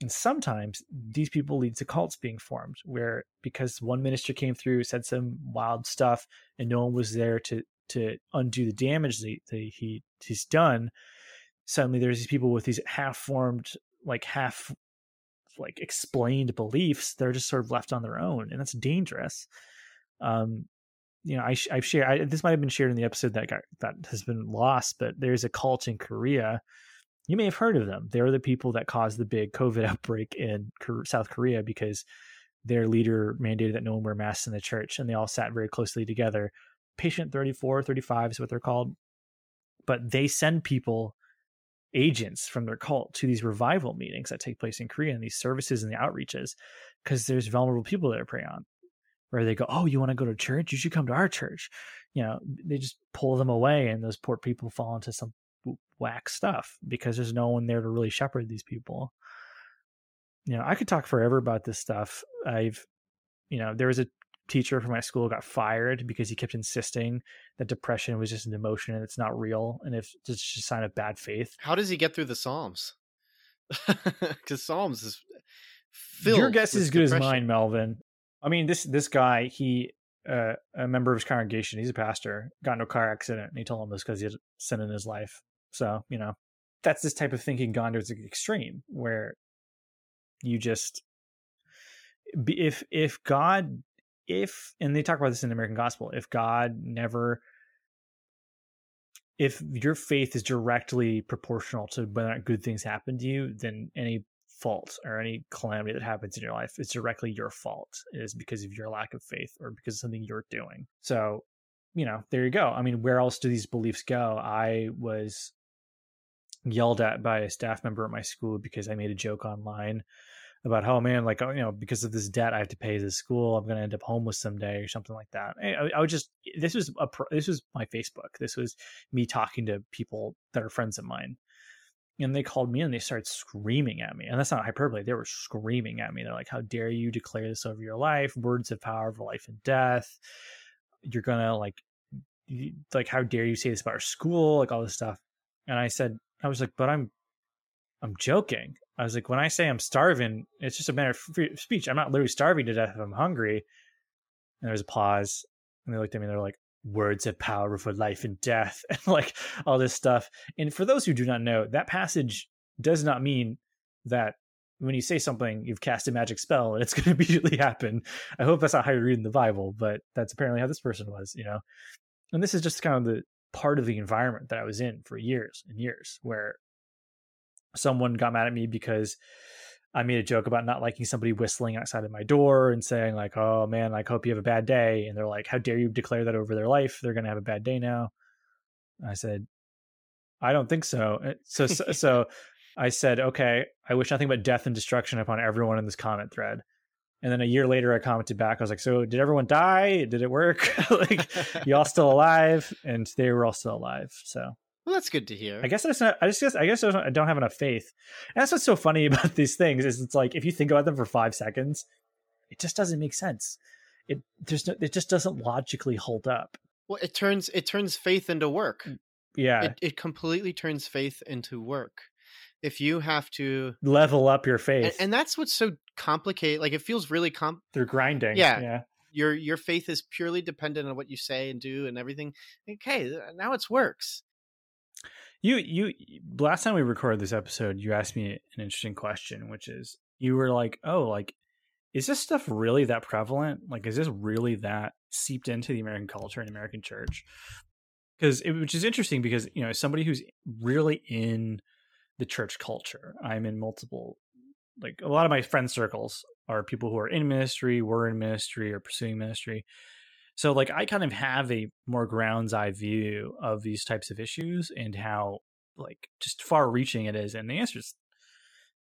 And sometimes these people lead to cults being formed where because one minister came through, said some wild stuff, and no one was there to to undo the damage that, that he he's done, suddenly there's these people with these half formed, like half like explained beliefs. They're just sort of left on their own, and that's dangerous. Um, you know, I, I, have shared I, this might have been shared in the episode that got that has been lost, but there's a cult in Korea you may have heard of them. They're the people that caused the big COVID outbreak in South Korea because their leader mandated that no one wear masks in the church and they all sat very closely together. Patient 34, 35 is what they're called. But they send people, agents from their cult, to these revival meetings that take place in Korea and these services and the outreaches because there's vulnerable people that are prey on. Where they go, Oh, you want to go to church? You should come to our church. You know, they just pull them away and those poor people fall into some whack stuff because there's no one there to really shepherd these people. You know, I could talk forever about this stuff. I've, you know, there was a teacher from my school got fired because he kept insisting that depression was just an emotion and it's not real and if it's just a sign of bad faith. How does he get through the Psalms? Because Psalms is Your guess is as good depression. as mine, Melvin. I mean, this this guy, he uh, a member of his congregation, he's a pastor, got in a car accident, and he told him this because he had sin in his life. So, you know, that's this type of thinking gone to its extreme where you just if if God if and they talk about this in the American gospel, if God never if your faith is directly proportional to whether or not good things happen to you, then any fault or any calamity that happens in your life is directly your fault. It is because of your lack of faith or because of something you're doing. So, you know, there you go. I mean, where else do these beliefs go? I was yelled at by a staff member at my school because I made a joke online about how man like oh, you know because of this debt I have to pay this school I'm going to end up homeless someday or something like that. I, I would just this was a this was my Facebook. This was me talking to people that are friends of mine. And they called me and they started screaming at me. And that's not hyperbole. They were screaming at me. They're like, How dare you declare this over your life? Words of power over life and death. You're gonna like like how dare you say this about our school? Like all this stuff. And I said, I was like, but I'm I'm joking. I was like, when I say I'm starving, it's just a matter of speech. I'm not literally starving to death if I'm hungry. And there was a pause, and they looked at me and they're like, words have power for life and death, and like all this stuff. And for those who do not know, that passage does not mean that when you say something, you've cast a magic spell and it's going to immediately happen. I hope that's not how you're reading the Bible, but that's apparently how this person was, you know. And this is just kind of the part of the environment that I was in for years and years, where someone got mad at me because I made a joke about not liking somebody whistling outside of my door and saying like, "Oh man, I hope you have a bad day," and they're like, "How dare you declare that over their life? They're going to have a bad day now." I said, "I don't think so." Uh, so so, so I said, okay, I wish nothing but death and destruction upon everyone in this comment thread. And then a year later, I commented back. I was like, so did everyone die? Did it work? like, y'all still alive? And they were all still alive. So. Well, that's good to hear. I guess I just, I just guess, I guess I don't have enough faith. And that's what's so funny about these things is it's like if you think about them for five seconds, it just doesn't make sense. It there's no, it just doesn't logically hold up. Well, it turns it turns faith into work. Mm, yeah, it, it completely turns faith into work if you have to level up your faith and, and that's what's so complicated like it feels really comp through grinding yeah yeah. your your faith is purely dependent on what you say and do and everything. Okay uh, now it works. You you last time we recorded this episode you asked me an interesting question which is you were like oh like is this stuff really that prevalent? Like is this really that seeped into the american culture and american church? Because which is interesting because you know somebody who's really in the church culture. I'm in multiple, like a lot of my friend circles are people who are in ministry, were in ministry, or pursuing ministry. So, like, I kind of have a more ground's eye view of these types of issues and how, like, just far reaching it is. And the answer is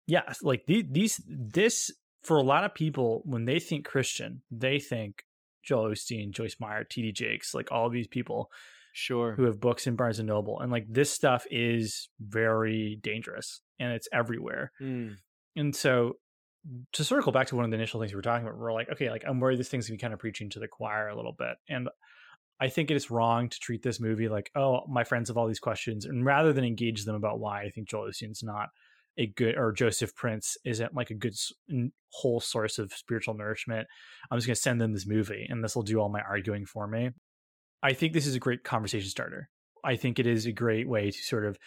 yeah, like these, this, for a lot of people, when they think Christian, they think Joel Osteen, Joyce Meyer, T.D. Jakes, like all these people sure who have books in barnes and noble and like this stuff is very dangerous and it's everywhere mm. And so to circle back to one of the initial things we were talking about we're like okay like i'm worried this thing's gonna be kind of preaching to the choir a little bit. And i think it is wrong to treat this movie like oh my friends have all these questions. And rather than engage them about why i think joel osteen's not a good or joseph prince isn't like a good whole source of spiritual nourishment i'm just to send them this movie and this will do all my arguing for me. I think this is a great conversation starter. I think it is a great way to sort of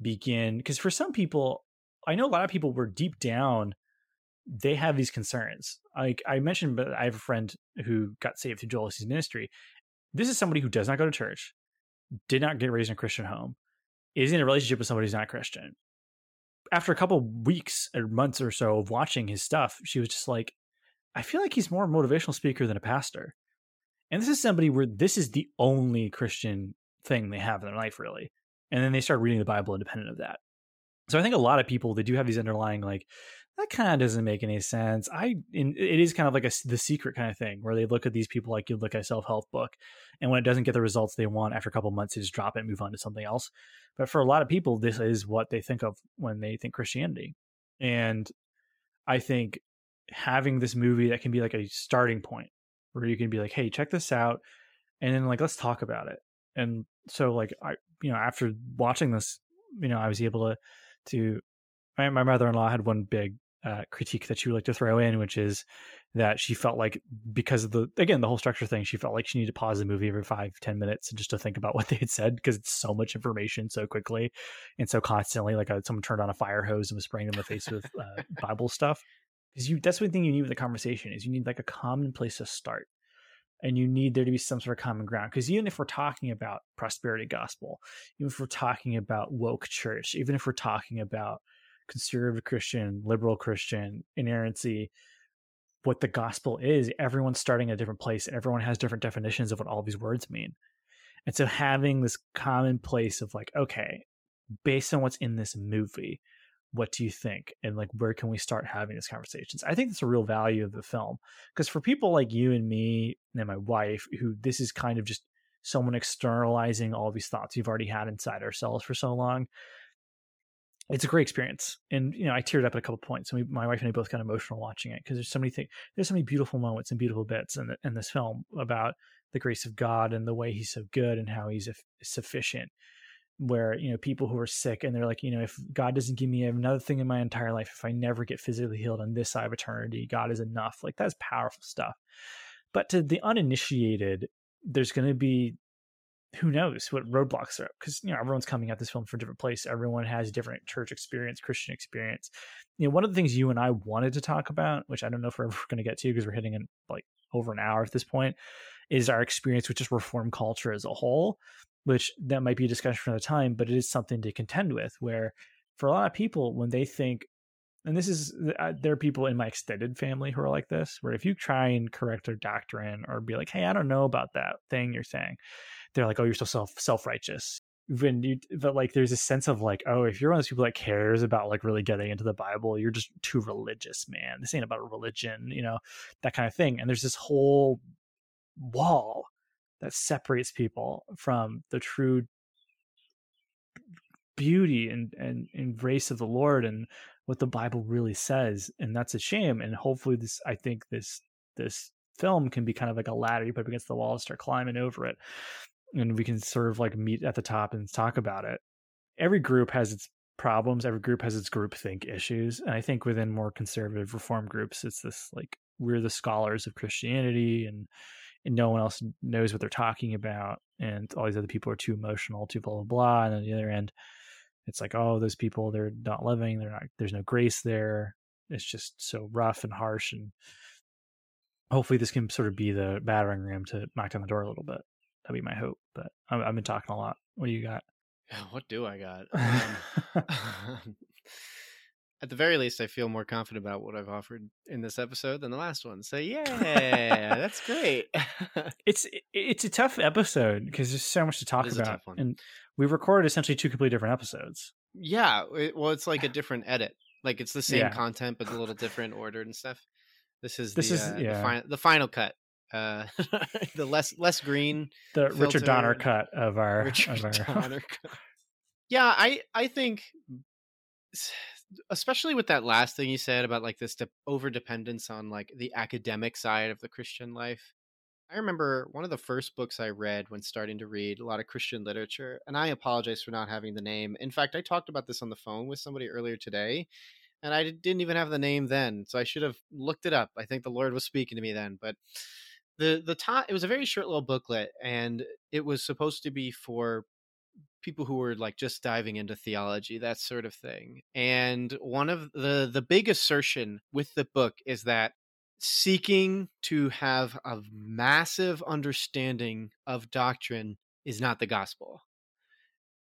begin because for some people, I know a lot of people were deep down, they have these concerns. Like I mentioned, but I have a friend who got saved through Joel Osteen's ministry. This is somebody who does not go to church, did not get raised in a Christian home, is in a relationship with somebody who's not Christian. After a couple weeks or months or so of watching his stuff, she was just like, I feel like he's more a motivational speaker than a pastor. And this is somebody where this is the only Christian thing they have in their life, really. And then they start reading the Bible independent of that. So I think a lot of people they do have these underlying like that kind of doesn't make any sense. I in, it is kind of like a the secret kind of thing where they look at these people like you look at a self help book, and when it doesn't get the results they want after a couple months, they just drop it and move on to something else. But for a lot of people, this is what they think of when they think Christianity, and I think having this movie that can be like a starting point where you can be like, hey, check this out, and then like let's talk about it. And so like I you know after watching this, you know I was able to to my, my mother in law had one big uh, critique that she would like to throw in, which is that she felt like because of the again the whole structure thing, she felt like she needed to pause the movie every five ten minutes just to think about what they had said because it's so much information so quickly and so constantly. Like uh, someone turned on a fire hose and was spraying them in the face with uh, Bible stuff because you that's one thing you need with the conversation is you need like a common place to start and you need there to be some sort of common ground. Because even if we're talking about prosperity gospel even if we're talking about woke church even if we're talking about conservative christian liberal christian inerrancy what the gospel is everyone's starting at a different place. Everyone has different definitions of what all these words mean. And so having this common place of like okay based on what's in this movie what do you think? And like where can we start having these conversations? I think that's a real value of the film because for people like you and me and my wife who this is kind of just someone externalizing all these thoughts we've already had inside ourselves for so long it's a great experience. And you know i teared up at a couple points and we, my wife and i both got emotional watching it because there's so many things there's so many beautiful moments and beautiful bits in, the, in this film about the grace of god and the way he's so good and how he's sufficient where you know people who are sick and they're like you know if god doesn't give me another thing in my entire life if i never get physically healed on this side of eternity god is enough. Like that's powerful stuff. But to the uninitiated there's going to be who knows what roadblocks are because you know everyone's coming at this film from a different place. Everyone has different church experience christian experience. You know one of the things you and i wanted to talk about which i don't know if we're ever going to get to because we're hitting in like over an hour at this point is our experience with just reform culture as a whole which that might be a discussion for another time, but it is something to contend with. Where for a lot of people, when they think, and this is there are people in my extended family who are like this, where if you try and correct their doctrine or be like, "Hey, I don't know about that thing you're saying," they're like, "Oh, you're so self self righteous." When you, but like, there's a sense of like, oh, if you're one of those people that cares about like really getting into the Bible, you're just too religious, man. This ain't about religion, you know, that kind of thing. And there's this whole wall that separates people from the true beauty and, and, and grace of the Lord and what the Bible really says. And that's a shame. And hopefully this I think this this film can be kind of like a ladder you put up against the wall and start climbing over it. And we can sort of like meet at the top and talk about it. Every group has its problems. Every group has its groupthink issues. And I think within more conservative reform groups, it's this like we're the scholars of Christianity and and no one else knows what they're talking about and all these other people are too emotional too blah blah blah and on the other end it's like oh those people they're not loving they're not there's no grace there. It's just so rough and harsh and hopefully this can sort of be the battering ram to knock down the door a little bit. That'd be my hope but i've been talking a lot. What do you got? What do i got? Um, at the very least, I feel more confident about what I've offered in this episode than the last one. So yeah, that's great. it's it's a tough episode because there's so much to talk about, and we recorded essentially two completely different episodes. Yeah, it, well, it's like a different edit. Like it's the same yeah. content but a little different ordered and stuff. This is this the, is uh, yeah. the, fi- the final cut. Uh, the less less green, the filter. Richard Donner cut of our Richard of our... Donner cut. Yeah, I I think especially with that last thing you said about like this de- over dependence on like the academic side of the Christian life. I remember one of the first books I read when starting to read a lot of Christian literature, and I apologize for not having the name. In fact, I talked about this on the phone with somebody earlier today, and I didn't even have the name then, so I should have looked it up. I think the Lord was speaking to me then, but the the top it was a very short little booklet, and it was supposed to be for people who were like just diving into theology that sort of thing and one of the the big assertion with the book is that seeking to have a massive understanding of doctrine is not the gospel.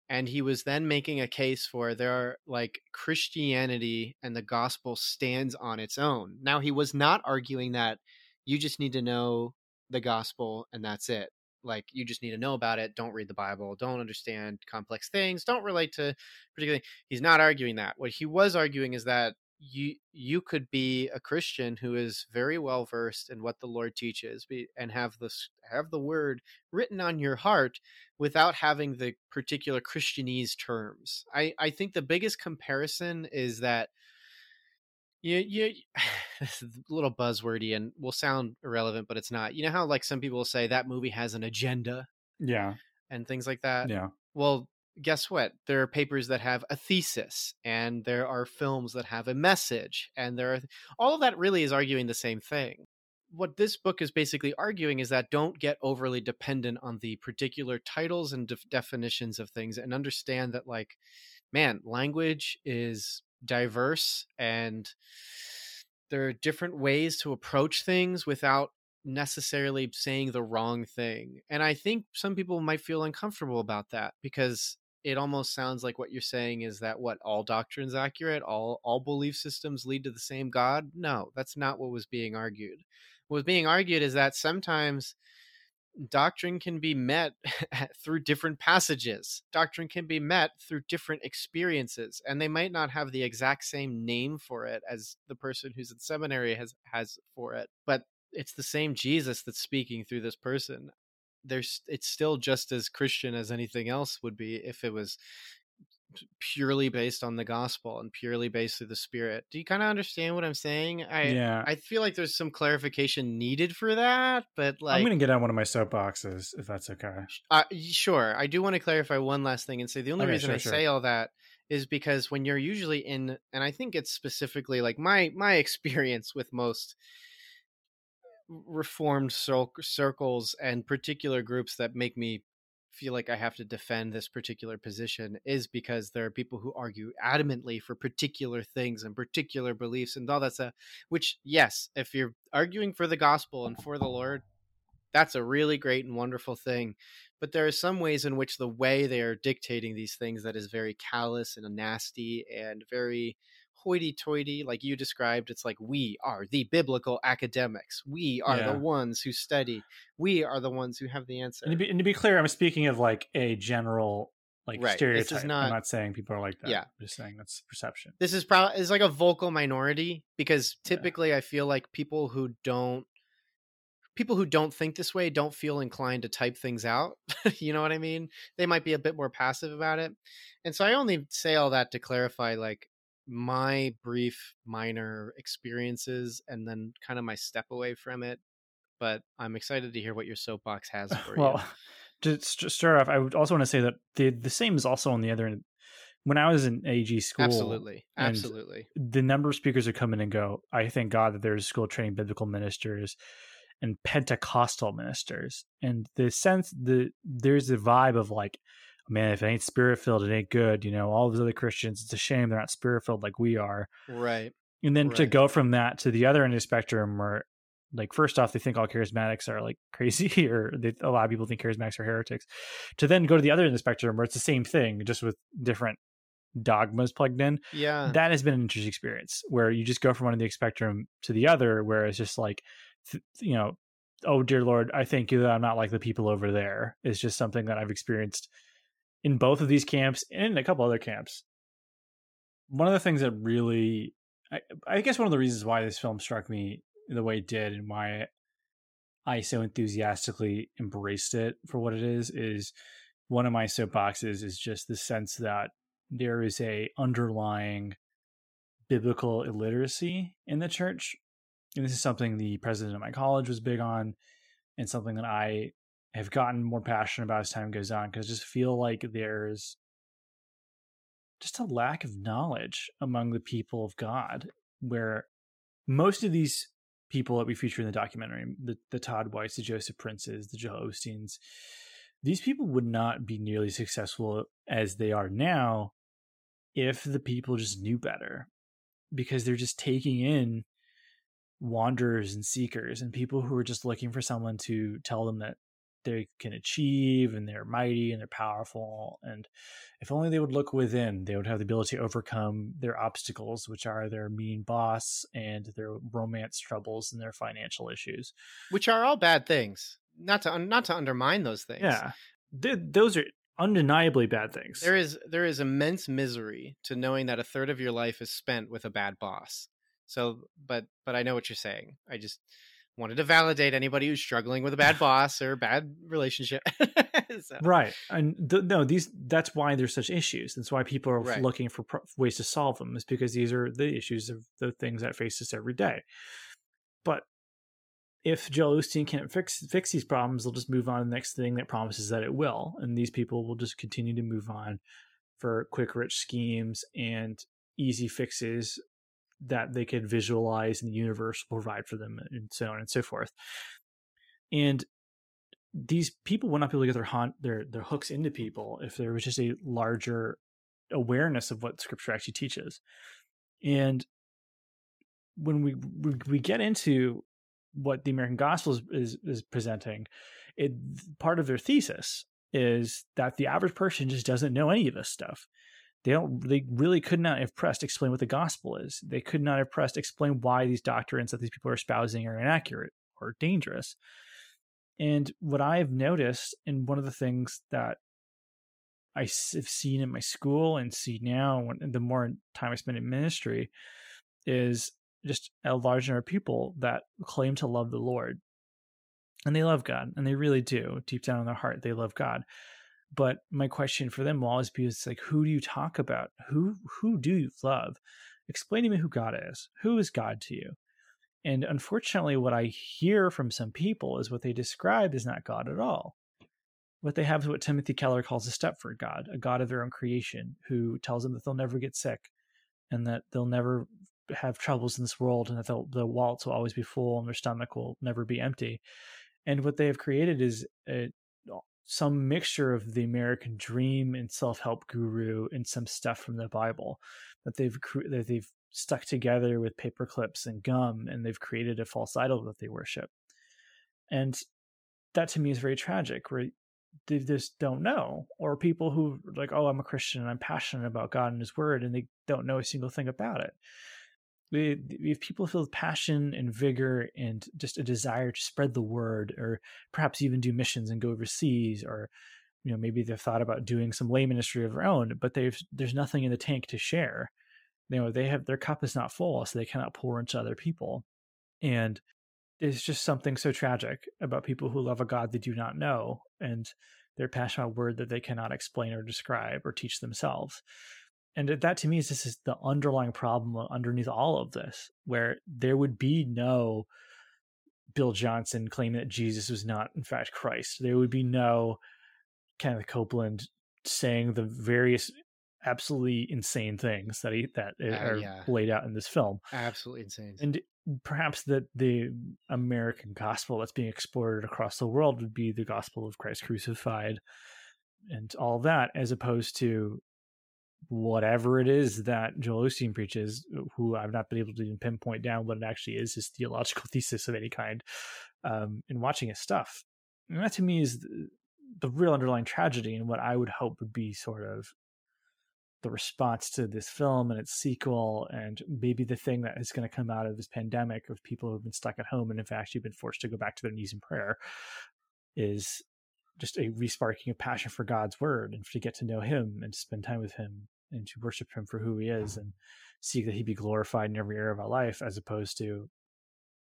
And he was then making a case for there are like christianity and the gospel stands on its own. Now he was not arguing that you just need to know the gospel and that's it like you just need to know about it don't read the bible don't understand complex things don't relate to particularly he's not arguing that. What he was arguing is that you you could be a christian who is very well versed in what the lord teaches and have this have the word written on your heart without having the particular christianese terms. I i think the biggest comparison is that you you little buzzwordy and will sound irrelevant, but it's not. You know how like some people say that movie has an agenda, yeah, and things like that. Yeah. Well, guess what? There are papers that have a thesis, and there are films that have a message, and there are all of that. Really, is arguing the same thing. What this book is basically arguing is that don't get overly dependent on the particular titles and definitions of things, and understand that like, man, language is diverse and there are different ways to approach things without necessarily saying the wrong thing. And I think some people might feel uncomfortable about that because it almost sounds like what you're saying is that what all doctrines accurate, all all belief systems lead to the same God. No, that's not what was being argued. What was being argued is that sometimes doctrine can be met through different passages. Doctrine can be met through different experiences, and they might not have the exact same name for it as the person who's in seminary has has for it, but it's the same Jesus that's speaking through this person. There's it's still just as Christian as anything else would be if it was purely based on the gospel and purely based through the spirit. Do you kind of understand what I'm saying? I yeah. I feel like there's some clarification needed for that, but like I'm going to get on one of my soapboxes if that's okay. uh, sure. I do want to clarify one last thing and say the only Okay, reason sure, I sure. say all that is because when you're usually in and I think it's specifically like my my experience with most reformed circles and particular groups that make me feel like I have to defend this particular position is because there are people who argue adamantly for particular things and particular beliefs and all that stuff. Which, yes, if you're arguing for the gospel and for the Lord, that's a really great and wonderful thing. But there are some ways in which the way they are dictating these things that is very callous and nasty and very hoity toity, like you described. It's like we are the biblical academics. We are Yeah. the ones who study. We are the ones who have the answer. And to, be, and to be clear, I'm speaking of like a general like Right. This is stereotype. not- I'm not saying people are like that. Yeah. I'm just saying that's perception. this is probably is like a vocal minority because Yeah. typically I feel like people who don't people who don't think this way don't feel inclined to type things out. you know what I mean? They might be a bit more passive about it. And so I only say all that to clarify like my brief minor experiences and then kind of my step away from it. But I'm excited to hear what your soapbox has for well, you. to st- start off, I would also want to say that the the same is also on the other end. When I was in AG school, Absolutely. Absolutely. the number of speakers who come in and go, I thank God that there's school training biblical ministers and Pentecostal ministers. And the sense the there's a vibe of like, man, if it ain't spirit filled, it ain't good. You know, all those other Christians, it's a shame they're not spirit filled like we are. Right. And then to go from that to the other end of the spectrum where like first off, they think all charismatics are like crazy, or they, a lot of people think charismatics are heretics. To then go to the other end of the spectrum where it's the same thing, just with different dogmas plugged in Yeah. that has been an interesting experience where you just go from one of the spectrum to the other where it's just like th- you know oh dear lord i thank you that i'm not like the people over there it's just something that i've experienced in both of these camps and a couple other camps. One of the things that really I, I guess one of the reasons why this film struck me the way it did and why i so enthusiastically embraced it for what it is is one of my soapboxes is just the sense that there is a underlying biblical illiteracy in the church. And this is something the president of my college was big on and something that i have gotten more passionate about as time goes on because I just feel like there's just a lack of knowledge among the people of god where most of these people that we feature in the documentary the, the todd whites the joseph princes the joel osteens these people would not be nearly successful as they are now if the people just knew better because they're just taking in wanderers and seekers and people who are just looking for someone to tell them that they can achieve and they're mighty and they're powerful and if only they would look within they would have the ability to overcome their obstacles which are their mean boss and their romance troubles and their financial issues Which are all bad things. Not to un- not to undermine those things. yeah Th- those are undeniably bad things There is there is immense misery to knowing that a third of your life is spent with a bad boss. So, but but I know what you're saying. I just wanted to validate anybody who's struggling with a bad boss or a bad relationship. So, right and th- no these that's why there's such issues that's why people are Right. looking for pro- ways to solve them is because these are the issues of the things that face us every day but if Joel Osteen can't fix fix these problems, they'll just move on to the next thing that promises that it will, and these people will just continue to move on for quick, rich schemes and easy fixes that they could visualize and the universe will provide for them, and so on and so forth. And these people would not be able to get their haunt, their their hooks into people if there was just a larger awareness of what Scripture actually teaches. And when we we, we get into what the American Gospel is, is is presenting, it part of their thesis is that the average person just doesn't know any of this stuff. They don't. They really could not have pressed explain what the gospel is. They could not have pressed explain why these doctrines that these people are espousing are inaccurate or dangerous. And what I've noticed, and one of the things that i've seen in my school and see now, when, the more time I spend in ministry, is just a large number of people that claim to love the Lord. And they love God, and they really do. Deep down in their heart, they love God. But my question for them will always be it's like, who do you talk about? Who who do you love? Explain to me who God is. Who is God to you? And unfortunately, what I hear from some people is what they describe is not God at all. What they have is what Timothy Keller calls a Stepford God, a God of their own creation, who tells them that they'll never get sick and that they'll never have troubles in this world and that the wallets will always be full and their stomach will never be empty. And what they have created is a, some mixture of the American dream and self-help guru and some stuff from the Bible that they've that they've stuck together with paper clips and gum and they've created a false idol that they worship. And that to me is very tragic where they just don't know or people who like oh i'm a christian and i'm passionate about god and his word and they don't know a single thing about it we, have people filled with passion and vigor and just a desire to spread the word or perhaps even do missions and go overseas or you know maybe they've thought about doing some lay ministry of their own but they've there's nothing in the tank to share. You know they have their cup is not full so they cannot pour into other people. And there's just something so tragic about people who love a god they do not know and they're passionate about word that they cannot explain or describe or teach themselves and that to me is this is the underlying problem underneath all of this where there would be no bill johnson claiming that jesus was not in fact christ. There would be no kenneth copeland saying the various absolutely insane things that he that uh, are yeah. laid out in this film. Absolutely insane. And perhaps that the american gospel that's being exported across the world would be the gospel of christ crucified and all that as opposed to whatever it is that Joel Osteen preaches, who I've not been able to even pinpoint down what it actually is, his theological thesis of any kind, um, in watching his stuff. And that to me is the, the real underlying tragedy and what I would hope would be sort of the response to this film and its sequel and maybe the thing that is going to come out of this pandemic of people who have been stuck at home and have actually been forced to go back to their knees in prayer is just a resparking of passion for God's word and to get to know him and to spend time with him and to worship him for who he is and seek that he be glorified in every area of our life as opposed to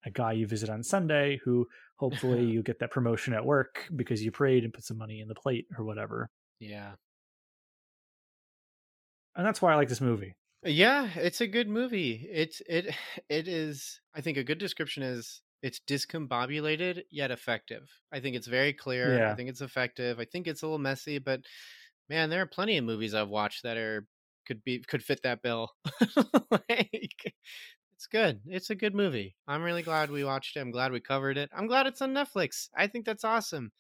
a guy you visit on Sunday who hopefully you get that promotion at work because you prayed and put some money in the plate or whatever. Yeah. And that's why I like this movie. Yeah, it's a good movie. It's it it is I think a good description is it's discombobulated yet effective. I think it's very clear. Yeah. I think it's effective. I think it's a little messy, but man, there are plenty of movies I've watched that are could be could fit that bill. like it's good. It's a good movie. I'm really glad we watched it. I'm glad we covered it. I'm glad it's on Netflix. I think that's awesome.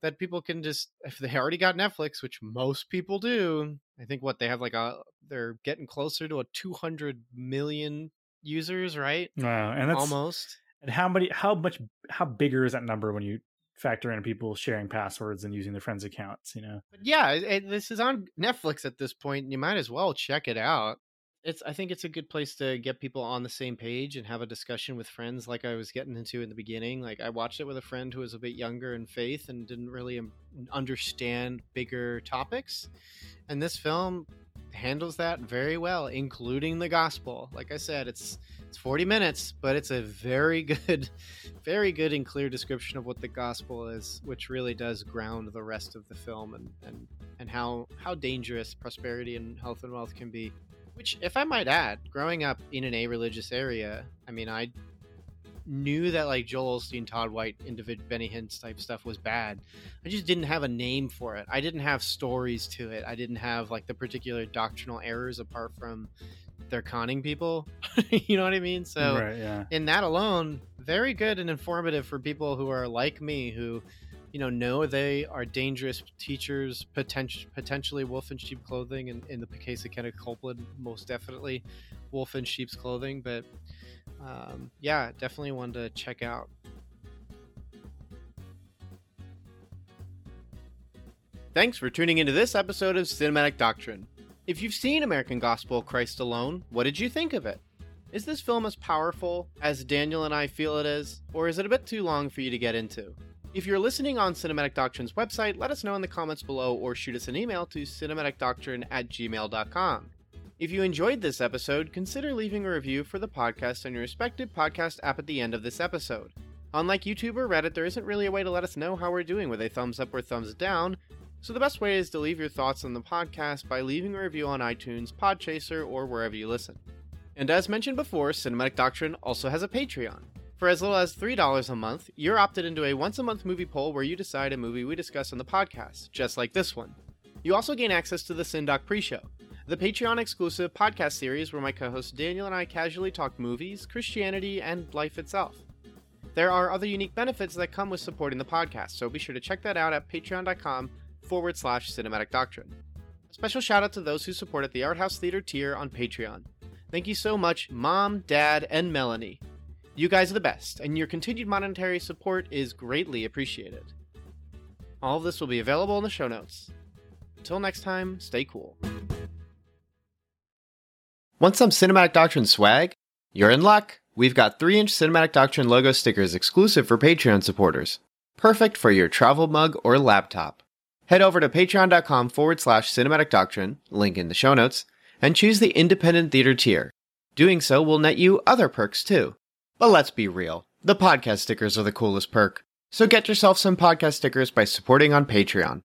That people can just if they already got Netflix, which most people do. I think what they have like a they're getting closer to a 200 million users, right? Wow, and that's almost and how many? How much? How bigger is that number when you factor in people sharing passwords and using their friends' accounts? You know. But yeah, it, this is on Netflix at this point. You might as well check it out. It's. I think it's a good place to get people on the same page and have a discussion with friends, like I was getting into in the beginning. Like I watched it with a friend who was a bit younger in faith and didn't really um, understand bigger topics, and this film handles that very well, including the gospel. Like I said, it's it's 40 minutes, but it's a very good, very good and clear description of what the gospel is, which really does ground the rest of the film and and, and how how dangerous prosperity and health and wealth can be. Which, if I might add, growing up in an a religious area, I mean, I knew that like Joel Osteen, Todd White, individual Benny Hinn type stuff was bad. I just didn't have a name for it. I didn't have stories to it. I didn't have like the particular doctrinal errors apart from they're conning people. you know what I mean? So right, yeah. in that alone, very good and informative for people who are like me who you know know they are dangerous teachers potential potentially wolf in sheep clothing and in the case of kenneth copeland most definitely wolf in sheep's clothing but um, yeah definitely one to check out thanks for tuning into this episode of cinematic doctrine if you've seen American Gospel Christ Alone, what did you think of it? Is this film as powerful as Daniel and I feel it is, or is it a bit too long for you to get into? If you're listening on Cinematic Doctrine's website, let us know in the comments below or shoot us an email to cinematicdoctrine at gmail.com. If you enjoyed this episode, consider leaving a review for the podcast on your respective podcast app at the end of this episode. Unlike YouTube or Reddit, there isn't really a way to let us know how we're doing with a thumbs up or thumbs down, So the best way is to leave your thoughts on the podcast by leaving a review on iTunes, Podchaser, or wherever you listen. And as mentioned before, Cinematic Doctrine also has a Patreon. For as little as $3 a month, you're opted into a once a month movie poll where you decide a movie we discuss on the podcast, just like this one. You also gain access to the Syndoc pre show, the Patreon exclusive podcast series where my co host Daniel and I casually talk movies, Christianity, and life itself. There are other unique benefits that come with supporting the podcast, so be sure to check that out at patreon.com forward slash cinematic doctrine. Special shout out to those who support at the Art House Theater tier on Patreon. Thank you so much, Mom, Dad, and Melanie. You guys are the best, and your continued monetary support is greatly appreciated. All of this will be available in the show notes. Until next time, stay cool. Want some Cinematic Doctrine swag? You're in luck! We've got 3 inch Cinematic Doctrine logo stickers exclusive for Patreon supporters. Perfect for your travel mug or laptop. Head over to patreon.com forward slash cinematic doctrine, link in the show notes, and choose the independent theater tier. Doing so will net you other perks too. But let's be real, the podcast stickers are the coolest perk. So get yourself some podcast stickers by supporting on Patreon.